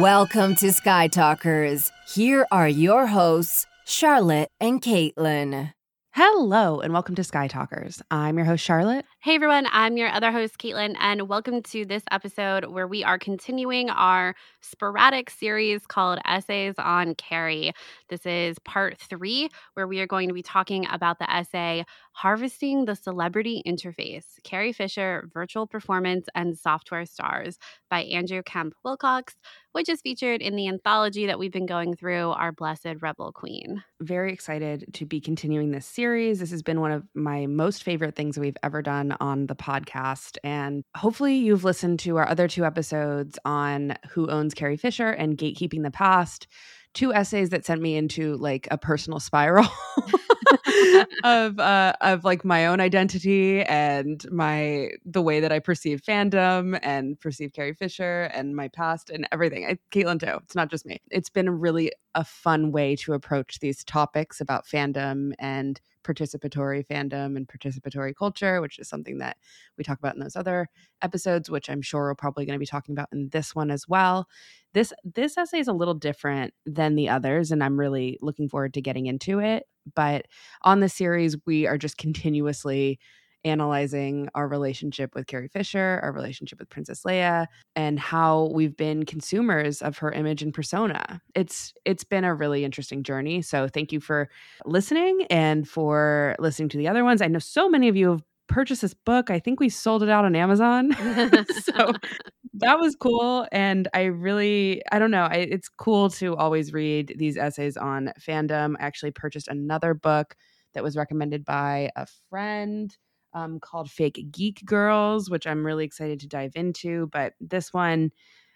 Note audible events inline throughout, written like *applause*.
Welcome to Sky Talkers. Here are your hosts, Charlotte and Caitlin. Hello, and welcome to Sky Talkers. I'm your host, Charlotte. Hey everyone, I'm your other host, Caitlin, and welcome to this episode where we are continuing our sporadic series called Essays on Carrie. This is part three, where we are going to be talking about the essay Harvesting the Celebrity Interface Carrie Fisher, Virtual Performance and Software Stars by Andrew Kemp Wilcox, which is featured in the anthology that we've been going through, Our Blessed Rebel Queen. Very excited to be continuing this series. This has been one of my most favorite things we've ever done on the podcast. And hopefully, you've listened to our other two episodes on Who Owns Carrie Fisher and Gatekeeping the Past two essays that sent me into like a personal spiral *laughs* of uh of like my own identity and my the way that I perceive fandom and perceive Carrie Fisher and my past and everything. I, Caitlin too. It's not just me. It's been really a fun way to approach these topics about fandom and participatory fandom and participatory culture, which is something that we talk about in those other episodes, which I'm sure we're probably going to be talking about in this one as well. This this essay is a little different than the others, and I'm really looking forward to getting into it. But on the series, we are just continuously analyzing our relationship with Carrie Fisher, our relationship with Princess Leia, and how we've been consumers of her image and persona. It's it's been a really interesting journey. So thank you for listening and for listening to the other ones. I know so many of you have purchased this book. I think we sold it out on Amazon. *laughs* so *laughs* that was cool and I really I don't know, I, it's cool to always read these essays on fandom. I actually purchased another book that was recommended by a friend um, called Fake Geek Girls, which I'm really excited to dive into. But this one,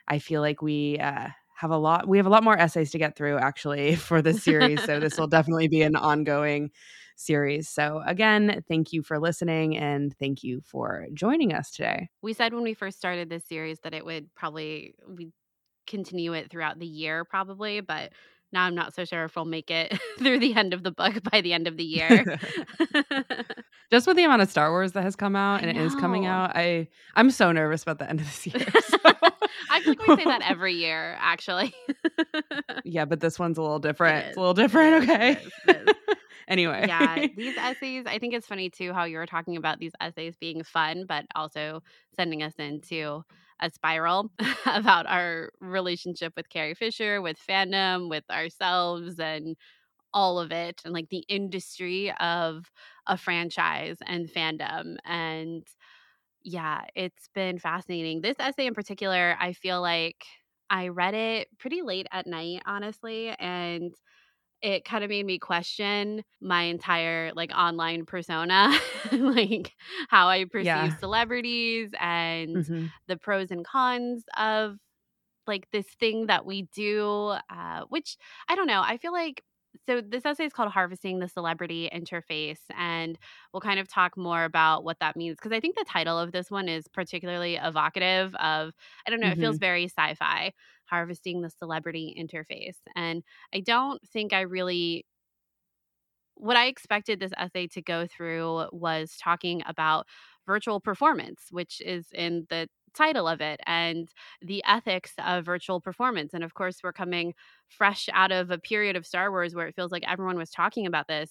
I feel like we uh, have a lot. We have a lot more essays to get through actually *laughs* for this series. so this will *laughs* definitely be an ongoing series. So again, thank you for listening and thank you for joining us today. We said when we first started this series that it would probably we continue it throughout the year probably, but now I'm not so sure if we'll make it *laughs* through the end of the book by the end of the year. *laughs* *laughs* Just with the amount of Star Wars that has come out and it is coming out, I I'm so nervous about the end of this year. So. I feel like we say that every year, actually. yeah, but this one's a little different. It's a little different, okay? It is, it is. anyway. Yeah, these essays, I think it's funny too how you were talking about these essays being fun, but also sending us into a spiral *laughs* about our relationship with Carrie Fisher, with fandom, with ourselves, and all of it, and like the industry of a franchise and fandom. And yeah, it's been fascinating. This essay in particular, I feel like I read it pretty late at night, honestly. And it kind of made me question my entire like online persona *laughs* like how i perceive yeah. celebrities and mm-hmm. the pros and cons of like this thing that we do uh, which i don't know i feel like so this essay is called harvesting the celebrity interface and we'll kind of talk more about what that means because i think the title of this one is particularly evocative of i don't know mm-hmm. it feels mm-hmm. very sci-fi harvesting the celebrity interface and i don't think i really what i expected this essay to go through was talking about virtual performance which is in the title of it and the ethics of virtual performance. And of course, we're coming fresh out of a period of Star Wars where it feels like everyone was talking about this,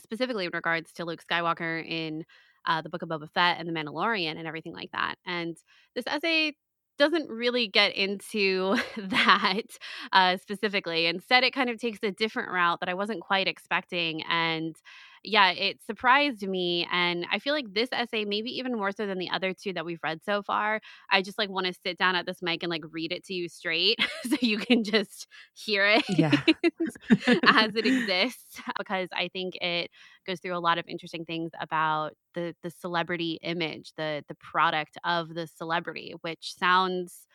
specifically in regards to Luke Skywalker in uh, the Book of Boba Fett and the Mandalorian and everything like that. And this essay doesn't really get into *laughs* that uh, specifically. Instead, it kind of takes a different route that I wasn't quite expecting. And yeah, it surprised me. And I feel like this essay, maybe even more so than the other two that we've read so far, I just like want to sit down at this mic and like read it to you straight *laughs* so you can just hear it yeah. *laughs* as it *laughs* exists because I think it goes through a lot of interesting things about the the celebrity image, the the product of the celebrity, which sounds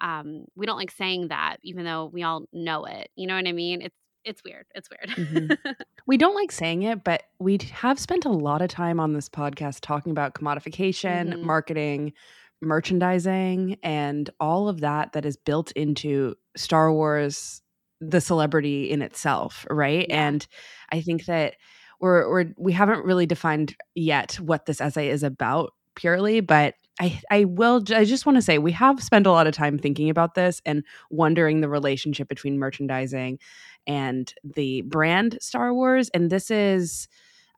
um we don't like saying that even though we all know it. You know what I mean? It's it's weird. It's weird. mm-hmm. *laughs* We don't like saying it, but we have spent a lot of time on this podcast talking about commodification, mm-hmm. marketing, merchandising, and all of that that is built into Star Wars, the celebrity in itself, right? Yeah. And I think that we're, we're we haven't really defined yet what this essay is about purely, but I, I will I just want to say we have spent a lot of time thinking about this and wondering the relationship between merchandising and the brand Star Wars and this is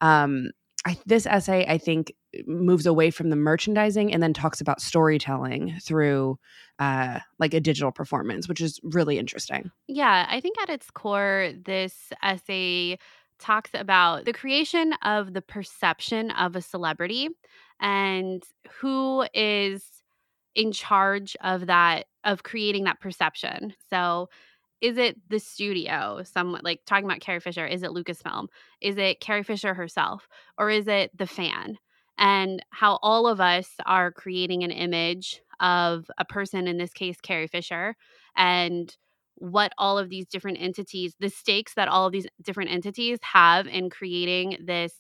um I, this essay I think moves away from the merchandising and then talks about storytelling through uh like a digital performance which is really interesting. Yeah, I think at its core this essay talks about the creation of the perception of a celebrity and who is in charge of that of creating that perception. So is it the studio, somewhat like talking about Carrie Fisher, is it Lucasfilm? Is it Carrie Fisher herself? Or is it the fan? And how all of us are creating an image of a person, in this case, Carrie Fisher, and what all of these different entities, the stakes that all of these different entities have in creating this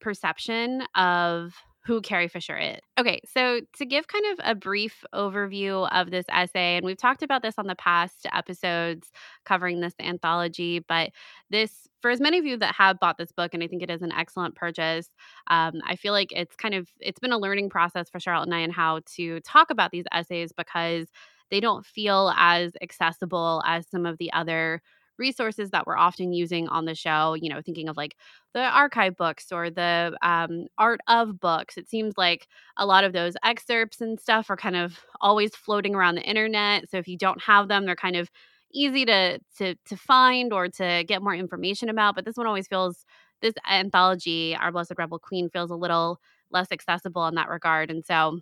perception of who Carrie Fisher is. Okay, so to give kind of a brief overview of this essay, and we've talked about this on the past episodes covering this anthology, but this, for as many of you that have bought this book, and I think it is an excellent purchase, um, I feel like it's kind of it's been a learning process for Charlotte and I and how to talk about these essays because they don't feel as accessible as some of the other resources that we're often using on the show, you know, thinking of like the archive books or the um, art of books. It seems like a lot of those excerpts and stuff are kind of always floating around the internet. So if you don't have them, they're kind of easy to to to find or to get more information about. But this one always feels this anthology, Our Blessed Rebel Queen, feels a little less accessible in that regard. And so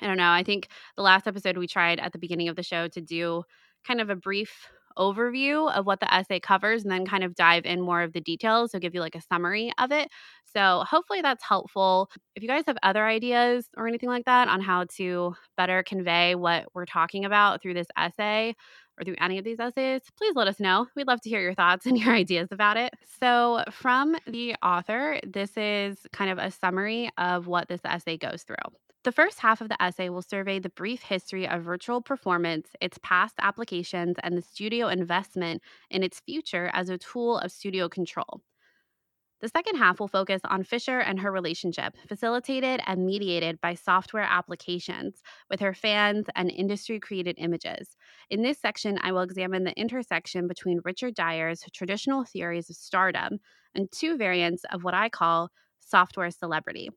I don't know. I think the last episode we tried at the beginning of the show to do kind of a brief overview of what the essay covers and then kind of dive in more of the details. So, give you like a summary of it. So, hopefully, that's helpful. If you guys have other ideas or anything like that on how to better convey what we're talking about through this essay, or through any of these essays, please let us know. We'd love to hear your thoughts *laughs* and your ideas about it. So, from the author, this is kind of a summary of what this essay goes through. The first half of the essay will survey the brief history of virtual performance, its past applications, and the studio investment in its future as a tool of studio control. The second half will focus on Fisher and her relationship, facilitated and mediated by software applications with her fans and industry created images. In this section, I will examine the intersection between Richard Dyer's traditional theories of stardom and two variants of what I call software celebrity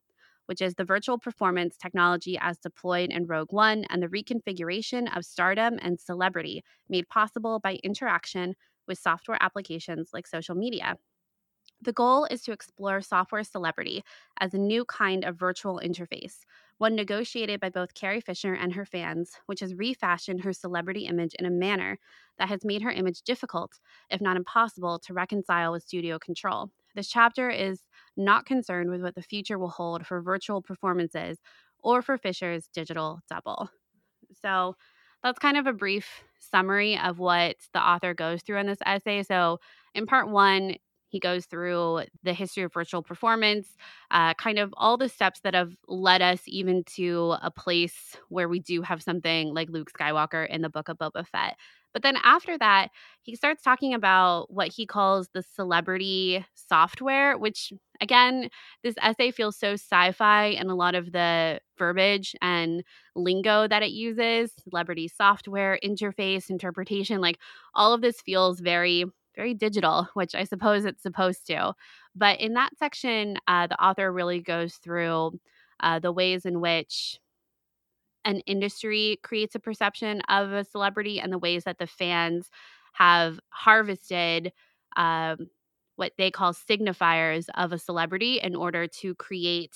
which is the virtual performance technology as deployed in Rogue One and the reconfiguration of stardom and celebrity made possible by interaction with software applications like social media. The goal is to explore software celebrity as a new kind of virtual interface, one negotiated by both Carrie Fisher and her fans, which has refashioned her celebrity image in a manner that has made her image difficult, if not impossible, to reconcile with studio control. This chapter is not concerned with what the future will hold for virtual performances or for Fisher's digital double. So that's kind of a brief summary of what the author goes through in this essay. So, in part one, he goes through the history of virtual performance, uh, kind of all the steps that have led us even to a place where we do have something like Luke Skywalker in the book of Boba Fett. But then after that, he starts talking about what he calls the celebrity software, which again, this essay feels so sci fi and a lot of the verbiage and lingo that it uses celebrity software, interface, interpretation like all of this feels very very digital, which I suppose it's supposed to. But in that section, uh, the author really goes through uh, the ways in which an industry creates a perception of a celebrity and the ways that the fans have harvested um, what they call signifiers of a celebrity in order to create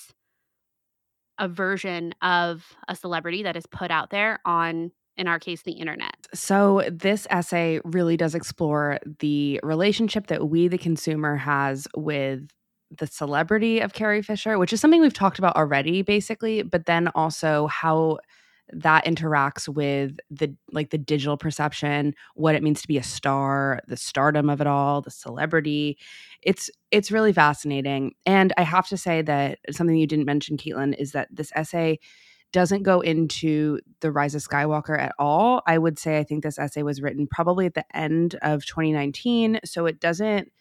a version of a celebrity that is put out there on in our case, the internet. So, this essay really does explore the relationship that we, the consumer, has with the celebrity of Carrie Fisher, which is something we've talked about already, basically, but then also how that interacts with the like the digital perception what it means to be a star the stardom of it all the celebrity. It's it's really fascinating. And i have to say that something you didn't mention caitlin is that this essay doesn't go into the rise of skywalker at all. I would say i think this essay was written probably at the end of 2019 so it doesn't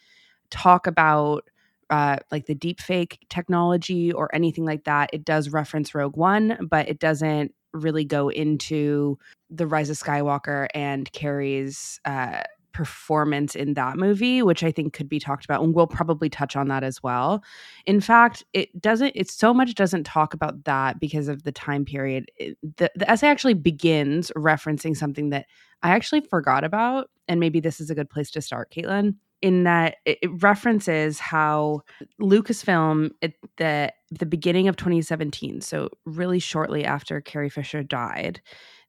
talk about uh, like the deep fake technology or anything like that. It does reference Rogue One, but it doesn't really go into the Rise of Skywalker and Carrie's uh, performance in that movie, which I think could be talked about, and we'll probably touch on that as well. In fact, it doesn't. It so much doesn't talk about that because of the time period. It, the the essay actually begins referencing something that I actually forgot about, and maybe this is a good place to start, Caitlin. In that it, references how Lucasfilm at the the beginning of 2017, so really shortly after Carrie Fisher died,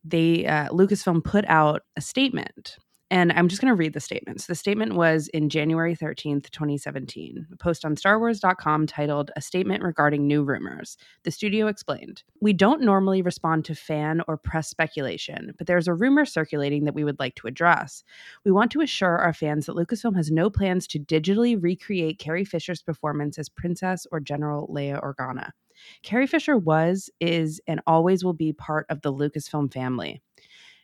they uh, Lucasfilm put out a statement and I'm just going to read the statement. So the statement was in January 13th, 2017, a post on StarWars.com titled A Statement Regarding New Rumors. The studio explained We don't normally respond to fan or press speculation, but there's a rumor circulating that we would like to address. We want to assure our fans that Lucasfilm has no plans to digitally recreate Carrie Fisher's performance as Princess or General Leia Organa. Carrie Fisher was, is, and always will be part of the Lucasfilm family.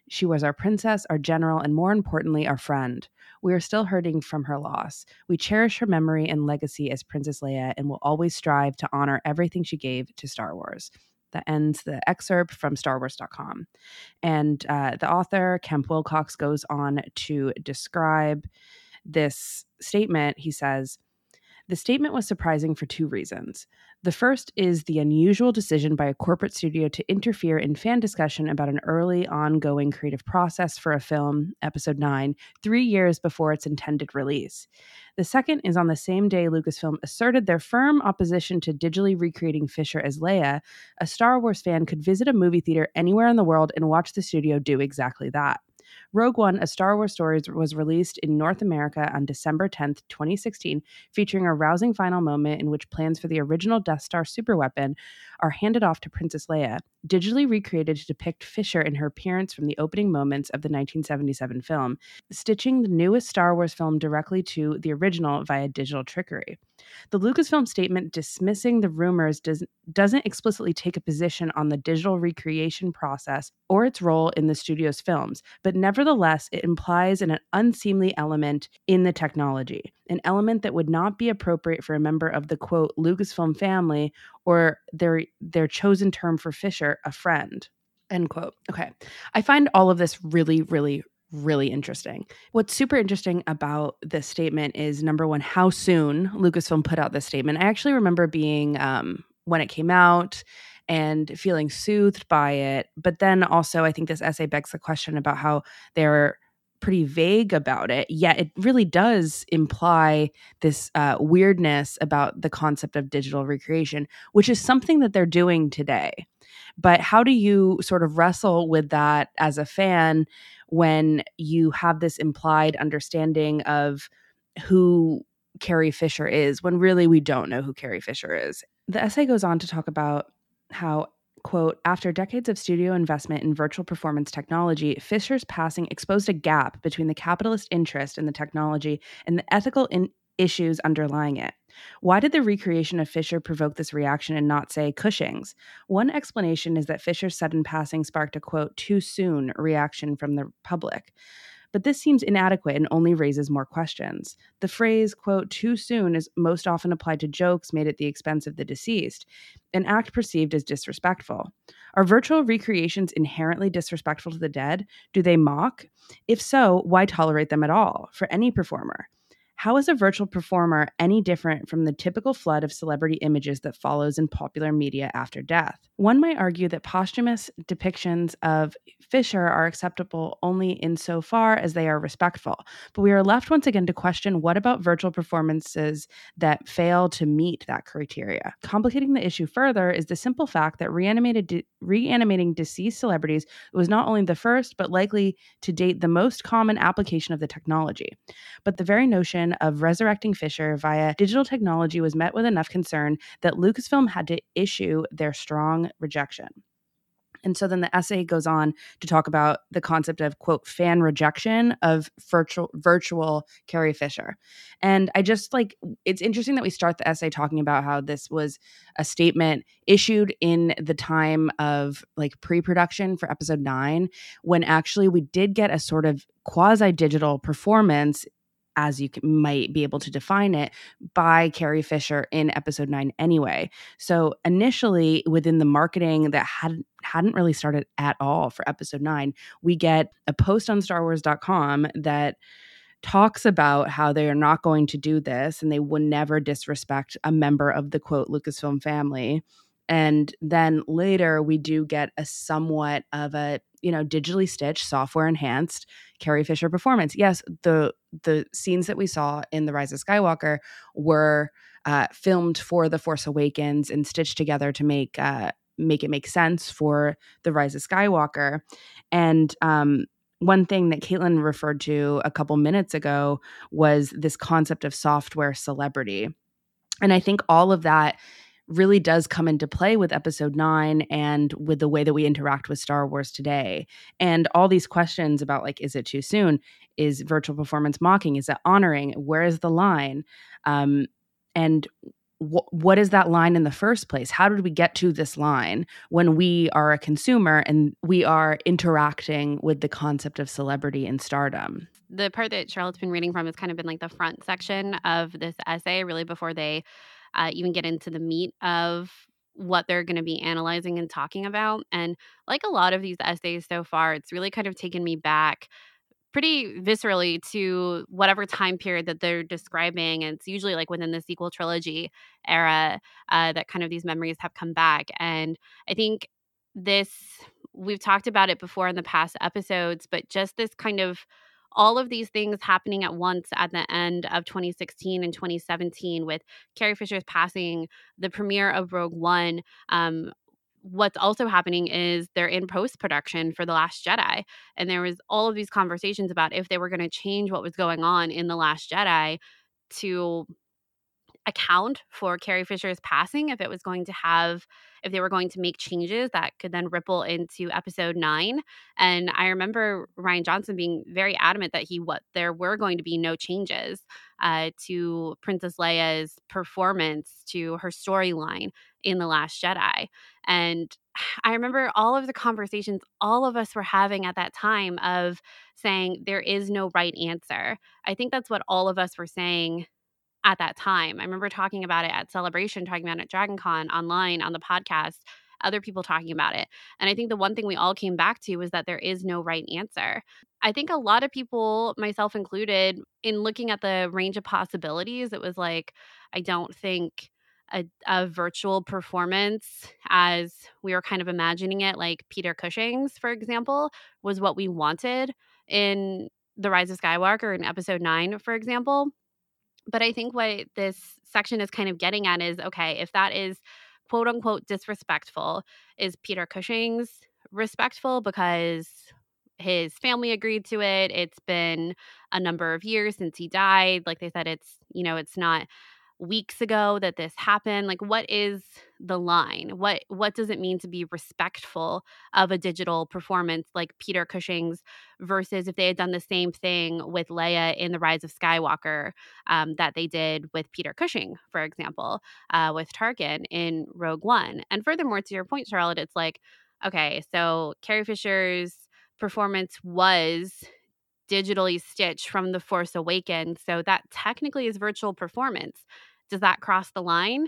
She was our princess, our general, and more importantly, our friend. We are still hurting from her loss. We cherish her memory and legacy as Princess Leia and will always strive to honor everything she gave to Star Wars. That ends the excerpt from StarWars.com. And uh, the author, Kemp Wilcox, goes on to describe this statement. He says, the statement was surprising for two reasons. The first is the unusual decision by a corporate studio to interfere in fan discussion about an early, ongoing creative process for a film, Episode 9, three years before its intended release. The second is on the same day Lucasfilm asserted their firm opposition to digitally recreating Fisher as Leia, a Star Wars fan could visit a movie theater anywhere in the world and watch the studio do exactly that. Rogue One, a Star Wars story, was released in North America on December 10th, 2016, featuring a rousing final moment in which plans for the original Death Star superweapon are handed off to Princess Leia, digitally recreated to depict Fisher in her appearance from the opening moments of the 1977 film, stitching the newest Star Wars film directly to the original via digital trickery. The Lucasfilm statement dismissing the rumors does, doesn't explicitly take a position on the digital recreation process or its role in the studio's films, but nevertheless, it implies an unseemly element in the technology, an element that would not be appropriate for a member of the quote Lucasfilm family or their their chosen term for Fisher, a friend. End quote. Okay. I find all of this really, really, really interesting. What's super interesting about this statement is number one, how soon Lucasfilm put out this statement. I actually remember being um, when it came out and feeling soothed by it. But then also, I think this essay begs the question about how they're pretty vague about it, yet it really does imply this uh, weirdness about the concept of digital recreation, which is something that they're doing today. But how do you sort of wrestle with that as a fan when you have this implied understanding of who Carrie Fisher is when really we don't know who Carrie Fisher is? The essay goes on to talk about how quote, after decades of studio investment in virtual performance technology, Fisher's passing exposed a gap between the capitalist interest in the technology and the ethical in- issues underlying it. Why did the recreation of Fisher provoke this reaction and not, say, Cushing's? One explanation is that Fisher's sudden passing sparked a quote, too soon reaction from the public but this seems inadequate and only raises more questions. The phrase, quote, too soon is most often applied to jokes made at the expense of the deceased, an act perceived as disrespectful. Are virtual recreations inherently disrespectful to the dead? Do they mock? If so, why tolerate them at all for any performer? How is a virtual performer any different from the typical flood of celebrity images that follows in popular media after death? One might argue that posthumous depictions of Fisher are acceptable only insofar as they are respectful, but we are left once again to question what about virtual performances that fail to meet that criteria? Complicating the issue further is the simple fact that reanimated de- reanimating deceased celebrities was not only the first, but likely to date the most common application of the technology. But the very notion of resurrecting Fisher via digital technology was met with enough concern that Lucasfilm had to issue their strong rejection. And so then the essay goes on to talk about the concept of quote fan rejection of virtual virtual Carrie Fisher. And I just like it's interesting that we start the essay talking about how this was a statement issued in the time of like pre-production for episode 9 when actually we did get a sort of quasi digital performance as you might be able to define it, by Carrie Fisher in episode nine anyway. So initially, within the marketing that hadn't hadn't really started at all for episode nine, we get a post on StarWars.com that talks about how they are not going to do this and they would never disrespect a member of the quote Lucasfilm family. And then later we do get a somewhat of a, you know, digitally stitched, software enhanced Carrie Fisher performance. Yes, the the scenes that we saw in The Rise of Skywalker were uh, filmed for The Force Awakens and stitched together to make uh, make it make sense for The Rise of Skywalker. And um, one thing that Caitlin referred to a couple minutes ago was this concept of software celebrity. And I think all of that really does come into play with episode nine and with the way that we interact with Star Wars today. And all these questions about, like, is it too soon? Is virtual performance mocking? Is it honoring? Where is the line? Um, and wh- what is that line in the first place? How did we get to this line when we are a consumer and we are interacting with the concept of celebrity and stardom? The part that Charlotte's been reading from has kind of been like the front section of this essay, really before they uh, even get into the meat of what they're going to be analyzing and talking about. And like a lot of these essays so far, it's really kind of taken me back pretty viscerally to whatever time period that they're describing. And it's usually like within the sequel trilogy era uh, that kind of these memories have come back. And I think this, we've talked about it before in the past episodes, but just this kind of all of these things happening at once at the end of 2016 and 2017 with Carrie Fisher's passing, the premiere of Rogue One. Um, what's also happening is they're in post production for The Last Jedi. And there was all of these conversations about if they were going to change what was going on in The Last Jedi to account for Carrie Fisher's passing, if it was going to have, if they were going to make changes that could then ripple into episode nine. And I remember Rian Johnson being very adamant that he what there were going to be no changes uh, to Princess Leia's performance, to her storyline in The Last Jedi. And *sighs* I remember all of the conversations all of us were having at that time of saying there is no right answer. I think that's what all of us were saying at that time. I remember talking about it at Celebration, talking about it at DragonCon online on the podcast, other people talking about it. And I think the one thing we all came back to was that there is no right answer. I think a lot of people, myself included, in looking at the range of possibilities, it was like, I don't think a, a, virtual performance as we were kind of imagining it, like Peter Cushing's, for example, was what we wanted in The Rise of Skywalker in episode nine, for example. But I think what this section is kind of getting at is okay, if that is quote unquote disrespectful, is Peter Cushing's respectful because his family agreed to it. It's been a number of years since he died. Like they said, it's, you know, it's not weeks ago that this happened like what is the line? What what does it mean to be respectful of a digital performance like peter cushing's versus if they had done the same thing with leia in the rise of skywalker um, that they did with peter cushing for example uh, with tarkin in rogue one? And furthermore to your point charlotte it's like okay so carrie fisher's performance was digitally stitched from The Force Awakens. So that technically is virtual performance. Does that cross the line?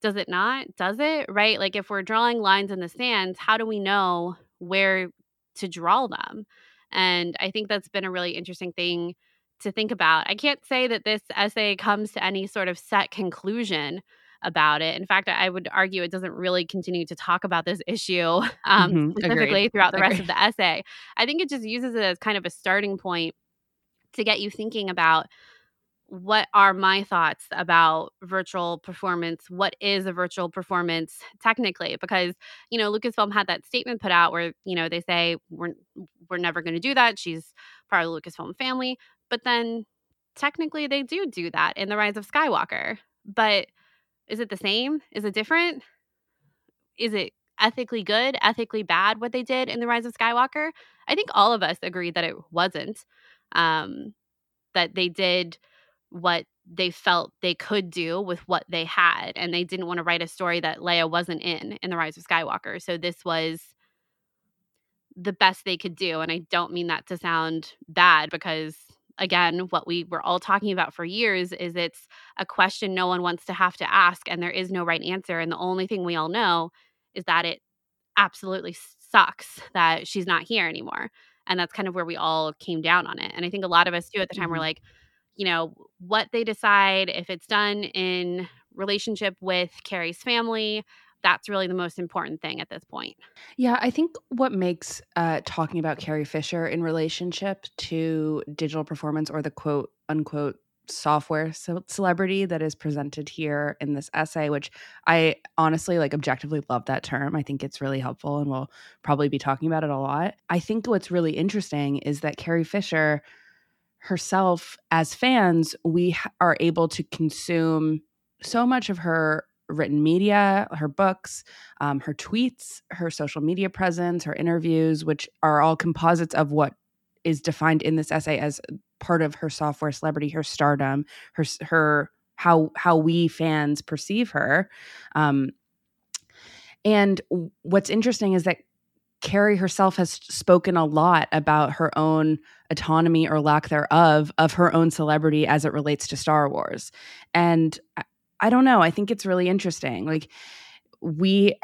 Does it not? Does it? Right? Like if we're drawing lines in the sands, how do we know where to draw them? And I think that's been a really interesting thing to think about. I can't say that this essay comes to any sort of set conclusion about it. In fact, I would argue it doesn't really continue to talk about this issue *laughs* um, mm-hmm. specifically Agreed. throughout the Agreed. rest of the essay. I think it just uses it as kind of a starting point to get you thinking about what are my thoughts about virtual performance what is a virtual performance technically because you know lucasfilm had that statement put out where you know they say we're we're never going to do that she's part of the lucasfilm family but then technically they do do that in the rise of skywalker but is it the same? Is it different? Is it ethically good, ethically bad what they did in The Rise of Skywalker? I think all of us agree that it wasn't. Um, that they did what they felt they could do with what they had, and they didn't want to write a story that Leia wasn't in in The Rise of Skywalker. So this was the best they could do. And I don't mean that to sound bad because again what we were all talking about for years is it's a question no one wants to have to ask and there is no right answer and the only thing we all know is that it absolutely sucks that she's not here anymore and that's kind of where we all came down on it and i think a lot of us too at the time mm-hmm. were like you know what they decide if it's done in relationship with carrie's family that's really the most important thing at this point. Yeah, I think what makes uh, talking about Carrie Fisher in relationship to digital performance or the quote unquote software celebrity that is presented here in this essay, which I honestly like objectively love that term. I think it's really helpful and we'll probably be talking about it a lot. I think what's really interesting is that Carrie Fisher herself, as fans, we are able to consume so much of her written media, her books, um, her tweets, her social media presence, her interviews, which are all composites of what is defined in this essay as part of her software celebrity, her stardom, her her how how we fans perceive her. Um, and what's interesting is that Carrie herself has spoken a lot about her own autonomy or lack thereof of her own celebrity as it relates to Star Wars. And I don't know. I think it's really interesting. Like we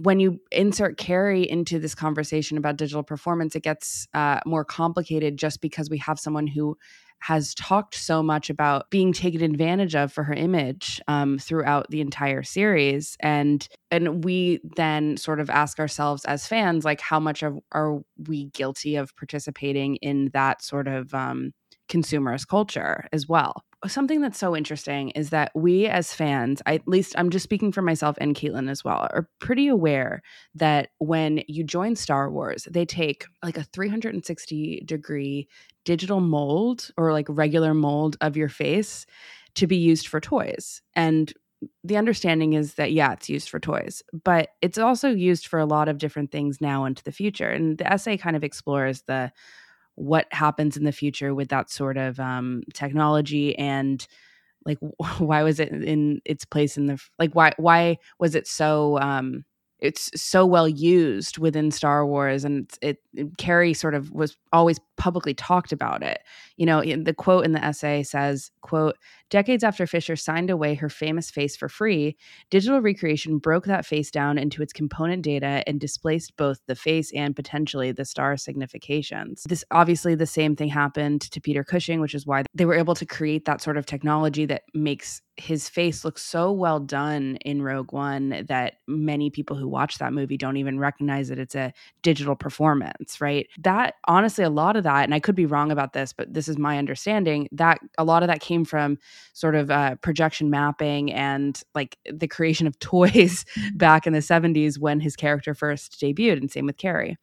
when you insert Carrie into this conversation about digital performance, it gets uh, more complicated just because we have someone who has talked so much about being taken advantage of for her image um, throughout the entire series, and and we then sort of ask ourselves as fans, like, how much of, are we guilty of participating in that sort of um, consumerist culture as well? Something that's so interesting is that we as fans, at least I'm just speaking for myself and Caitlin as well, are pretty aware that when you join Star Wars, they take like a 360 degree digital mold or like regular mold of your face to be used for toys. And the understanding is that yeah it's used for toys but it's also used for a lot of different things now into the future and the essay kind of explores the what happens in the future with that sort of um, technology and like *laughs* why was it in its place in the like why why was it so um it's so well used within Star Wars, and it, it, Carrie sort of was always publicly talked about it. You know, the quote in the essay says, "quote Decades after Fisher signed away her famous face for free, digital recreation broke that face down into its component data and displaced both the face and potentially the star significations. This obviously the same thing happened to Peter Cushing, which is why they were able to create that sort of technology that makes his face look so well done in Rogue One that many people who watch that movie don't even recognize that it's a digital performance, right? That honestly, a lot of that, and I could be wrong about this, but this is my understanding that a lot of that came from sort of uh, projection mapping and like the creation of *laughs* toys back in the 70s when his character first debuted, and same with Carrie.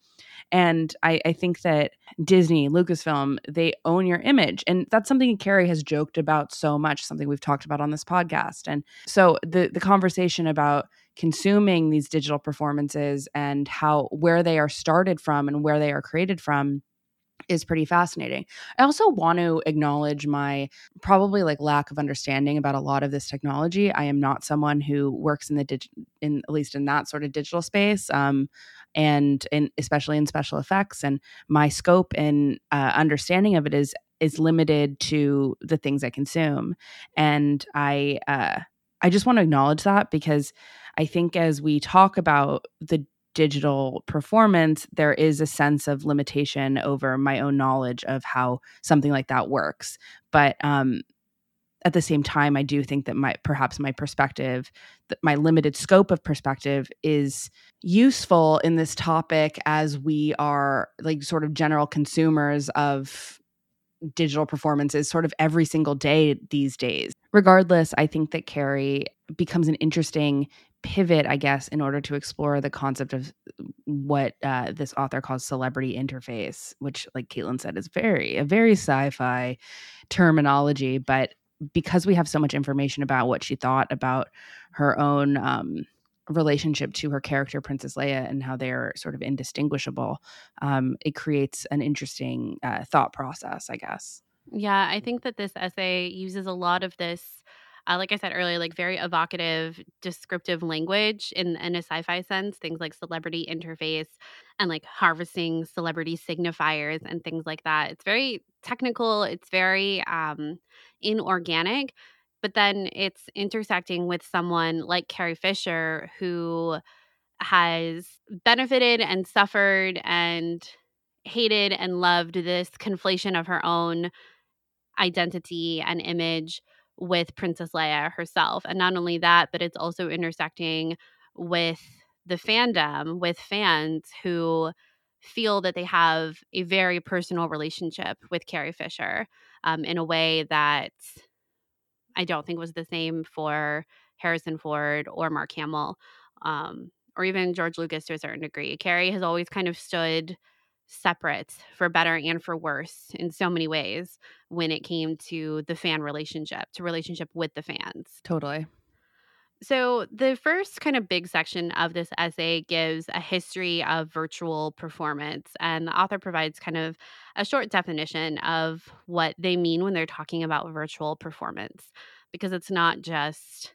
And I, I, think that Disney, Lucasfilm, they own your image. And that's something Carrie has joked about so much, something we've talked about on this podcast. And so the the conversation about consuming these digital performances and how where they are started from and where they are created from is pretty fascinating. I also want to acknowledge my probably like lack of understanding about a lot of this technology. I am not someone who works in the dig- in at least in that sort of digital space. Um, and and especially in special effects and my scope and uh, understanding of it is is limited to the things I consume and I uh, I just want to acknowledge that because I think as we talk about the digital performance, there is a sense of limitation over my own knowledge of how something like that works. But um, at the same time, I do think that my perhaps my perspective, my limited scope of perspective is useful in this topic as we are like sort of general consumers of digital performances sort of every single day these days. Regardless, I think that Carrie becomes an interesting pivot, I guess, in order to explore the concept of what uh, this author calls celebrity interface, which, like Caitlin said, is very a very sci-fi terminology. But because we have so much information about what she thought about her own um, relationship to her character, Princess Leia, and how they're sort of indistinguishable, um, it creates an interesting uh, thought process, I guess. Yeah, I think that this essay uses a lot of this uh, like I said earlier, like very evocative, descriptive language in, in a sci fi sense, things like celebrity interface and like harvesting celebrity signifiers and things like that. It's very technical, it's very um, inorganic, but then it's intersecting with someone like Carrie Fisher who has benefited and suffered and hated and loved this conflation of her own identity and image with Princess Leia herself. And not only that, but it's also intersecting with the fandom, with fans who feel that they have a very personal relationship with Carrie Fisher um, in a way that I don't think was the same for Harrison Ford or Mark Hamill, um, or even George Lucas to a certain degree. Carrie has always kind of stood separate for better and for worse in so many ways when it came to the fan relationship, to relationship with the fans. Totally. So, the first kind of big section of this essay gives a history of virtual performance, and the author provides kind of a short definition of what they mean when they're talking about virtual performance, because it's not just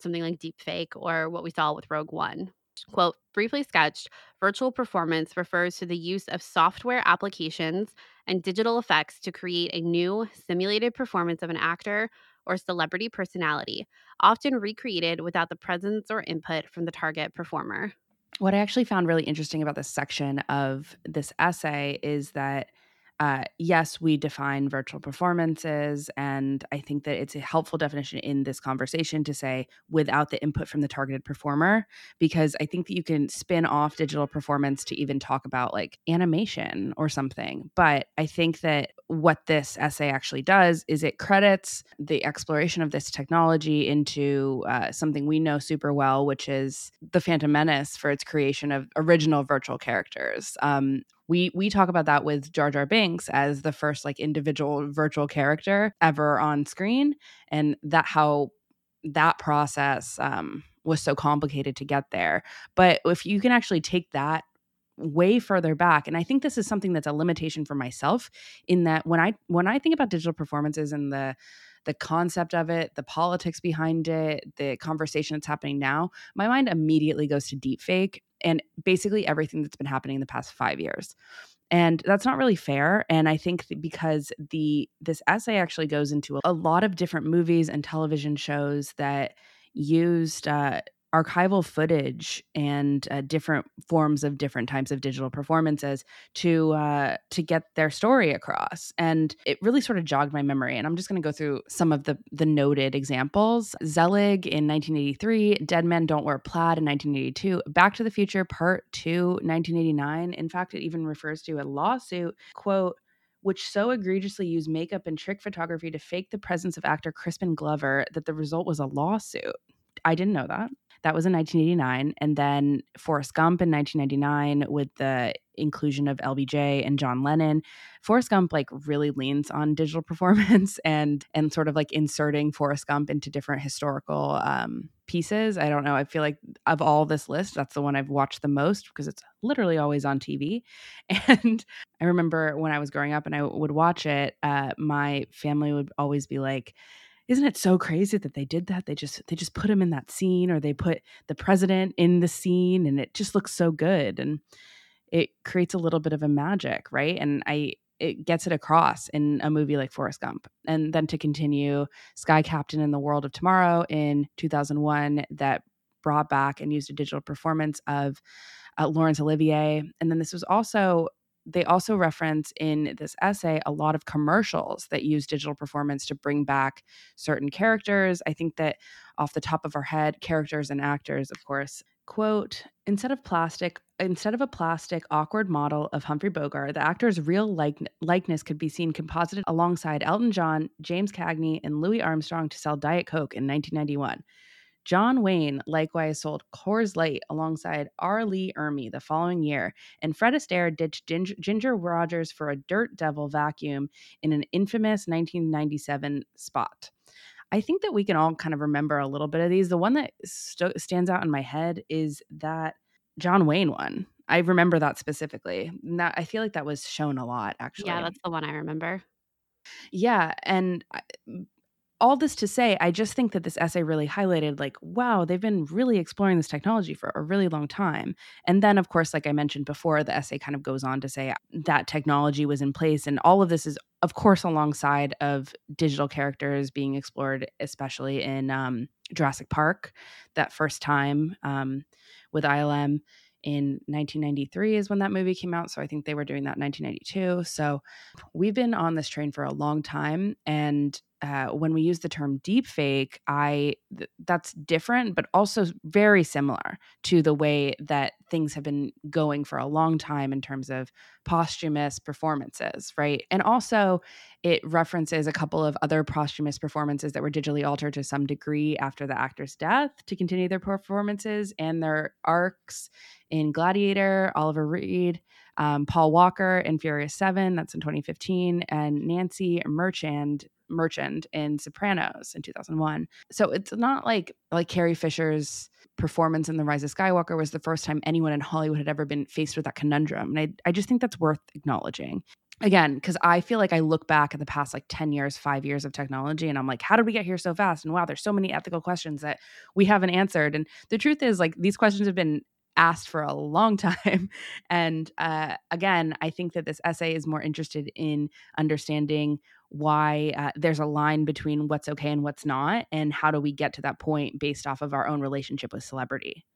something like deepfake or what we saw with Rogue One. Quote, briefly sketched, virtual performance refers to the use of software applications and digital effects to create a new simulated performance of an actor or celebrity personality, often recreated without the presence or input from the target performer. What I actually found really interesting about this section of this essay is that uh, yes, we define virtual performances. And I think that it's a helpful definition in this conversation to say without the input from the targeted performer, because I think that you can spin off digital performance to even talk about like animation or something. But I think that what this essay actually does is it credits the exploration of this technology into uh, something we know super well, which is the Phantom Menace for its creation of original virtual characters. Um, we we talk about that with Jar Jar Binks as the first like individual virtual character ever on screen, and that how that process um, was so complicated to get there. But if you can actually take that way further back and i think this is something that's a limitation for myself in that when i when i think about digital performances and the the concept of it the politics behind it the conversation that's happening now my mind immediately goes to deepfake and basically everything that's been happening in the past five years. And that's not really fair and i think because the this essay actually goes into a lot of different movies and television shows that used uh, archival footage and uh, different forms of different types of digital performances to uh, to get their story across and it really sort of jogged my memory and i'm just going to go through some of the the noted examples zelig in 1983 dead men don't wear plaid in 1982 back to the future part 2 1989 in fact it even refers to a lawsuit quote which so egregiously used makeup and trick photography to fake the presence of actor Crispin Glover that the result was a lawsuit. I didn't know that. That was in 1989. And then Forrest Gump in 1999 with the inclusion of LBJ and John Lennon. Forrest Gump like really leans on digital *laughs* performance and and sort of like inserting Forrest Gump into different historical um, pieces. I don't know. I feel like of all this list, that's the one I've watched the most because it's literally always on TV. *laughs* And I remember when I was growing up and I would watch it, uh, my family would always be like, isn't it so crazy that they did that they just they just put him in that scene or they put the president in the scene and it just looks so good and it creates a little bit of a magic right and i it gets it across in a movie like Forrest Gump. And then to continue Sky Captain in the World of Tomorrow in 2001 that brought back and used a digital performance of uh, Laurence Olivier. And then this was also they also reference in this essay a lot of commercials that use digital performance to bring back certain characters. I think that off the top of our head, characters and actors, of course, quote instead of plastic instead of a plastic awkward model of humphrey bogart the actor's real like- likeness could be seen composited alongside elton john james cagney and louis armstrong to sell diet coke in 1991 John Wayne likewise sold Coors Light alongside R. Lee Ermey the following year, and Fred Astaire ditched Ginger, Ginger Rogers for a Dirt Devil vacuum in an infamous 1997 spot. I think that we can all kind of remember a little bit of these. The one that st- stands out in my head is that John Wayne one. I remember that specifically. That I feel like that was shown a lot actually. Yeah, that's the one I remember. Yeah, and all this to say, I just think that this essay really highlighted like, wow, they've been really exploring this technology for a really long time. And then, of course, like I mentioned before, the essay kind of goes on to say that technology was in place. And all of this is, of course, alongside of digital characters being explored, especially in um, Jurassic Park, that first time um, with ILM in 1993 is when that movie came out. So I think they were doing that in 1992. So we've been on this train for a long time. And uh, when we use the term deepfake, I th- that's different, but also very similar to the way that things have been going for a long time in terms of posthumous performances, right? And also, it references a couple of other posthumous performances that were digitally altered to some degree after the actor's death to continue their performances and their arcs in Gladiator, Oliver Reed, um, Paul Walker in Furious Seven, that's in 2015, and Nancy Marchand Merchant in Sopranos in 2001. So it's not like like Carrie Fisher's performance in The Rise of Skywalker was the first time anyone in Hollywood had ever been faced with that conundrum. And I, I just think that's worth acknowledging. Again, because I feel like I look back at the past like 10 years, five years of technology, and I'm like, how did we get here so fast? And wow, there's so many ethical questions that we haven't answered. And the truth is, like, these questions have been asked for a long time. *laughs* And uh, again, I think that this essay is more interested in understanding why uh, there's a line between what's okay and what's not, and how do we get to that point based off of our own relationship with celebrity.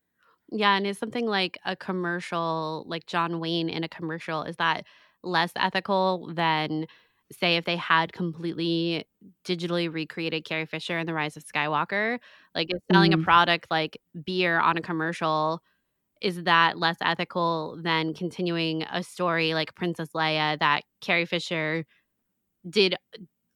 Yeah, and is something like a commercial, like John Wayne in a commercial, is that less ethical than, say, if they had completely digitally recreated Carrie Fisher in The Rise of Skywalker? Like, is selling mm. a product like beer on a commercial is that less ethical than continuing a story like Princess Leia that Carrie Fisher did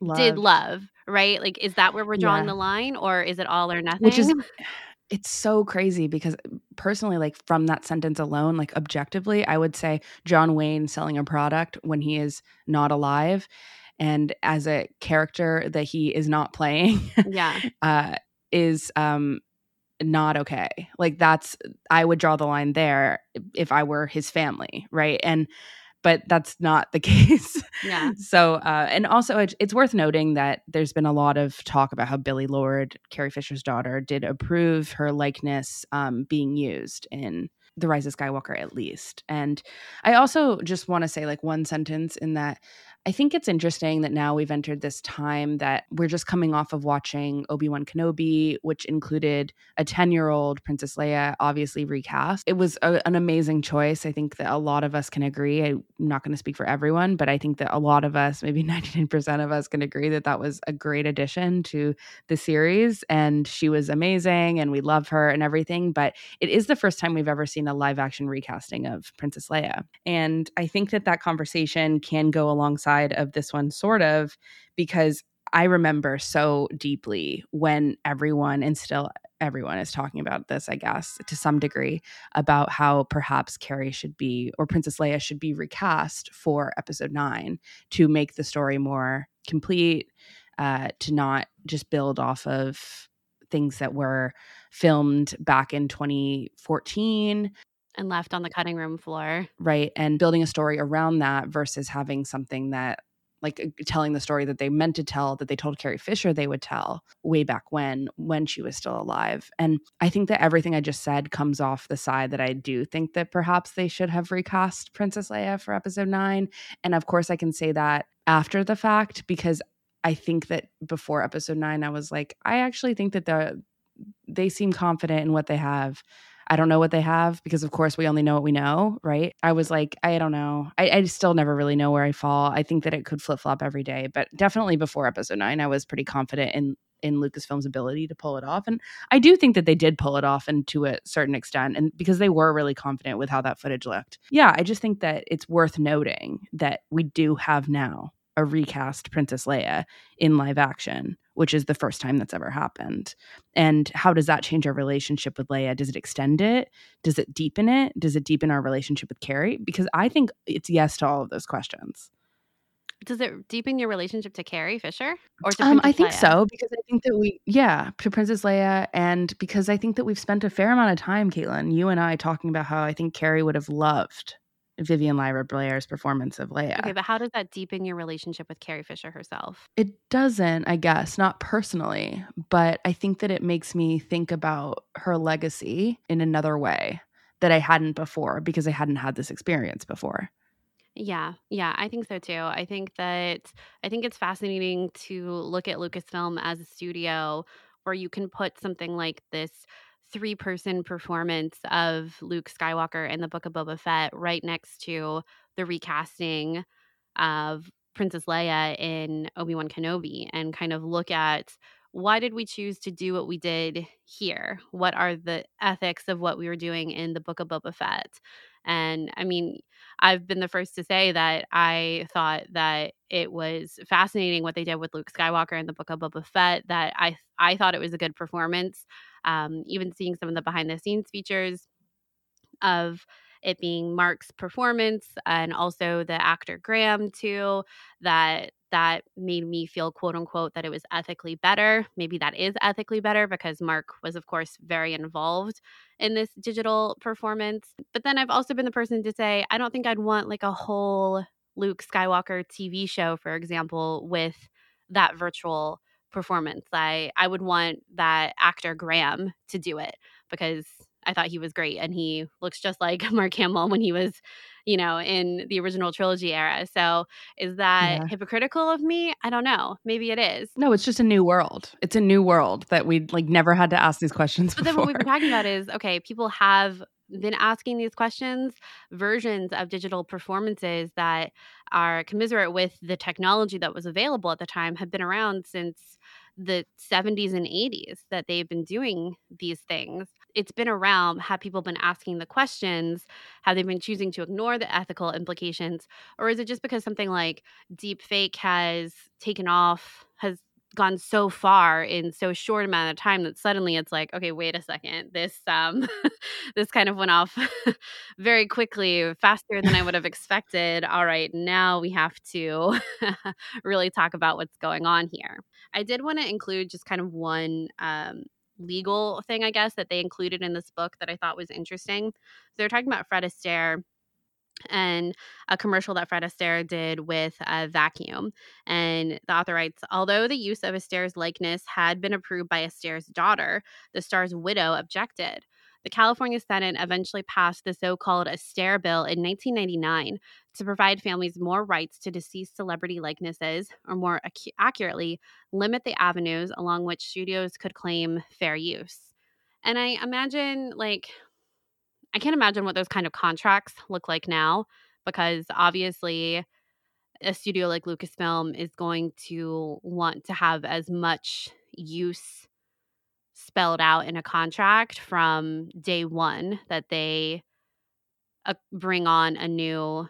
love. did love, right? Like is that where we're drawing yeah. the line or is it all or nothing? Which is *laughs* it's so crazy because personally like from that sentence alone like objectively I would say John Wayne selling a product when he is not alive and as a character that he is not playing yeah *laughs* uh is um not okay. Like that's I would draw the line there if I were his family, right? And but that's not the *laughs* case. Yeah. so uh and also it, it's worth noting that there's been a lot of talk about how Billie Lourd, Carrie Fisher's daughter, did approve her likeness um being used in the Rise of Skywalker at least. And I also just want to say like one sentence in that I think it's interesting that now we've entered this time that we're just coming off of watching Obi Wan Kenobi, which included a 10 year old Princess Leia, obviously recast. It was a, an amazing choice. I think that a lot of us can agree. I'm not going to speak for everyone, but I think that a lot of us, maybe *laughs* 99% of us, can agree that that was a great addition to the series. And she was amazing and we love her and everything. But it is the first time we've ever seen a live action recasting of Princess Leia. And I think that that conversation can go alongside side of this one, sort of, because I remember so deeply when everyone, and still everyone is talking about this, I guess, to some degree, about how perhaps Carrie should be, or Princess Leia should be recast for episode nine to make the story more complete, uh, to not just build off of things that were filmed back in 2014 and left on the cutting room floor. Right. And building a story around that versus having something that like uh, telling the story that they meant to tell that they told Carrie Fisher they would tell way back when when she was still alive. And I think that everything I just said comes off the side that I do think that perhaps they should have recast Princess Leia for episode 9 and of course I can say that after the fact because I think that before episode 9 I was like I actually think that the they seem confident in what they have. I don't know what they have because, of course, we only know what we know, right? I was like, I don't know. I, I still never really know where I fall. I think that it could flip flop every day, but definitely before episode nine, I was pretty confident in in Lucasfilm's ability to pull it off. And I do think that they did pull it off and to a certain extent. And because they were really confident with how that footage looked. Yeah, I just think that it's worth noting that we do have now a recast Princess Leia in live action, which is the first time that's ever happened. And how does that change our relationship with Leia? Does it extend it? Does it deepen it? Does it deepen our relationship with Carrie? Because I think it's yes to all of those questions. Does it deepen your relationship to Carrie Fisher or to um, I think Leia? so because I think that we, yeah, to Princess Leia, and because I think that we've spent a fair amount of time, Caitlin, you and I, talking about how I think Carrie would have loved Vivien Lyra Blair's performance of Leia. Okay, but how does that deepen your relationship with Carrie Fisher herself? It doesn't, I guess, not personally, but I think that it makes me think about her legacy in another way that I hadn't before because I hadn't had this experience before. Yeah, yeah, I think so too. I think that I think it's fascinating to look at Lucasfilm as a studio where you can put something like this three person performance of Luke Skywalker in the Book of Boba Fett right next to the recasting of Princess Leia in Obi Wan Kenobi and kind of look at why did we choose to do what we did here? What are the ethics of what we were doing in the Book of Boba Fett? And I mean, I've been the first to say that I thought that it was fascinating what they did with Luke Skywalker in the Book of Boba Fett. That I I thought it was a good performance. Um, even seeing some of the behind the scenes features of it being Mark's performance and also the actor Graham too that that made me feel quote unquote that it was ethically better. Maybe that is ethically better because Mark was of course very involved in this digital performance. But then I've also been the person to say I don't think I'd want like a whole Luke Skywalker TV show for example with that virtual performance. I I would want that actor Graham to do it because I thought he was great and he looks just like *laughs* Mark Hamill when he was, you know, in the original trilogy era. So is that yeah. hypocritical of me? I don't know. Maybe it is. No, it's just a new world. It's a new world that we'd like never had to ask these questions but before. then what we've been talking about is okay, people have been asking these questions, versions of digital performances that are commiserate with the technology that was available at the time have been around since the 70s and 80s that they've been doing these things. It's been around have people been asking the questions? Have they been choosing to ignore the ethical implications? Or is it just because something like deep fake has taken off has gone so far in so short amount of time that suddenly it's like okay wait a second this um *laughs* this kind of went off *laughs* very quickly faster than i would have expected all right now we have to *laughs* really talk about what's going on here i did want to include just kind of one um legal thing, I guess, that they included in this book that I thought was interesting. So they're talking about Fred Astaire and a commercial that Fred Astaire did with a vacuum. And the author writes Although the use of Astaire's likeness had been approved by Astaire's daughter, the star's widow objected. The California Senate eventually passed the so called Astaire Bill in 1999 to provide families more rights to deceased celebrity likenesses, or more ac- accurately, limit the avenues along which studios could claim fair use. And I imagine, like, I can't imagine what those kind of contracts look like now because obviously a studio like Lucasfilm is going to want to have as much use spelled out in a contract from day one that they uh, bring on a new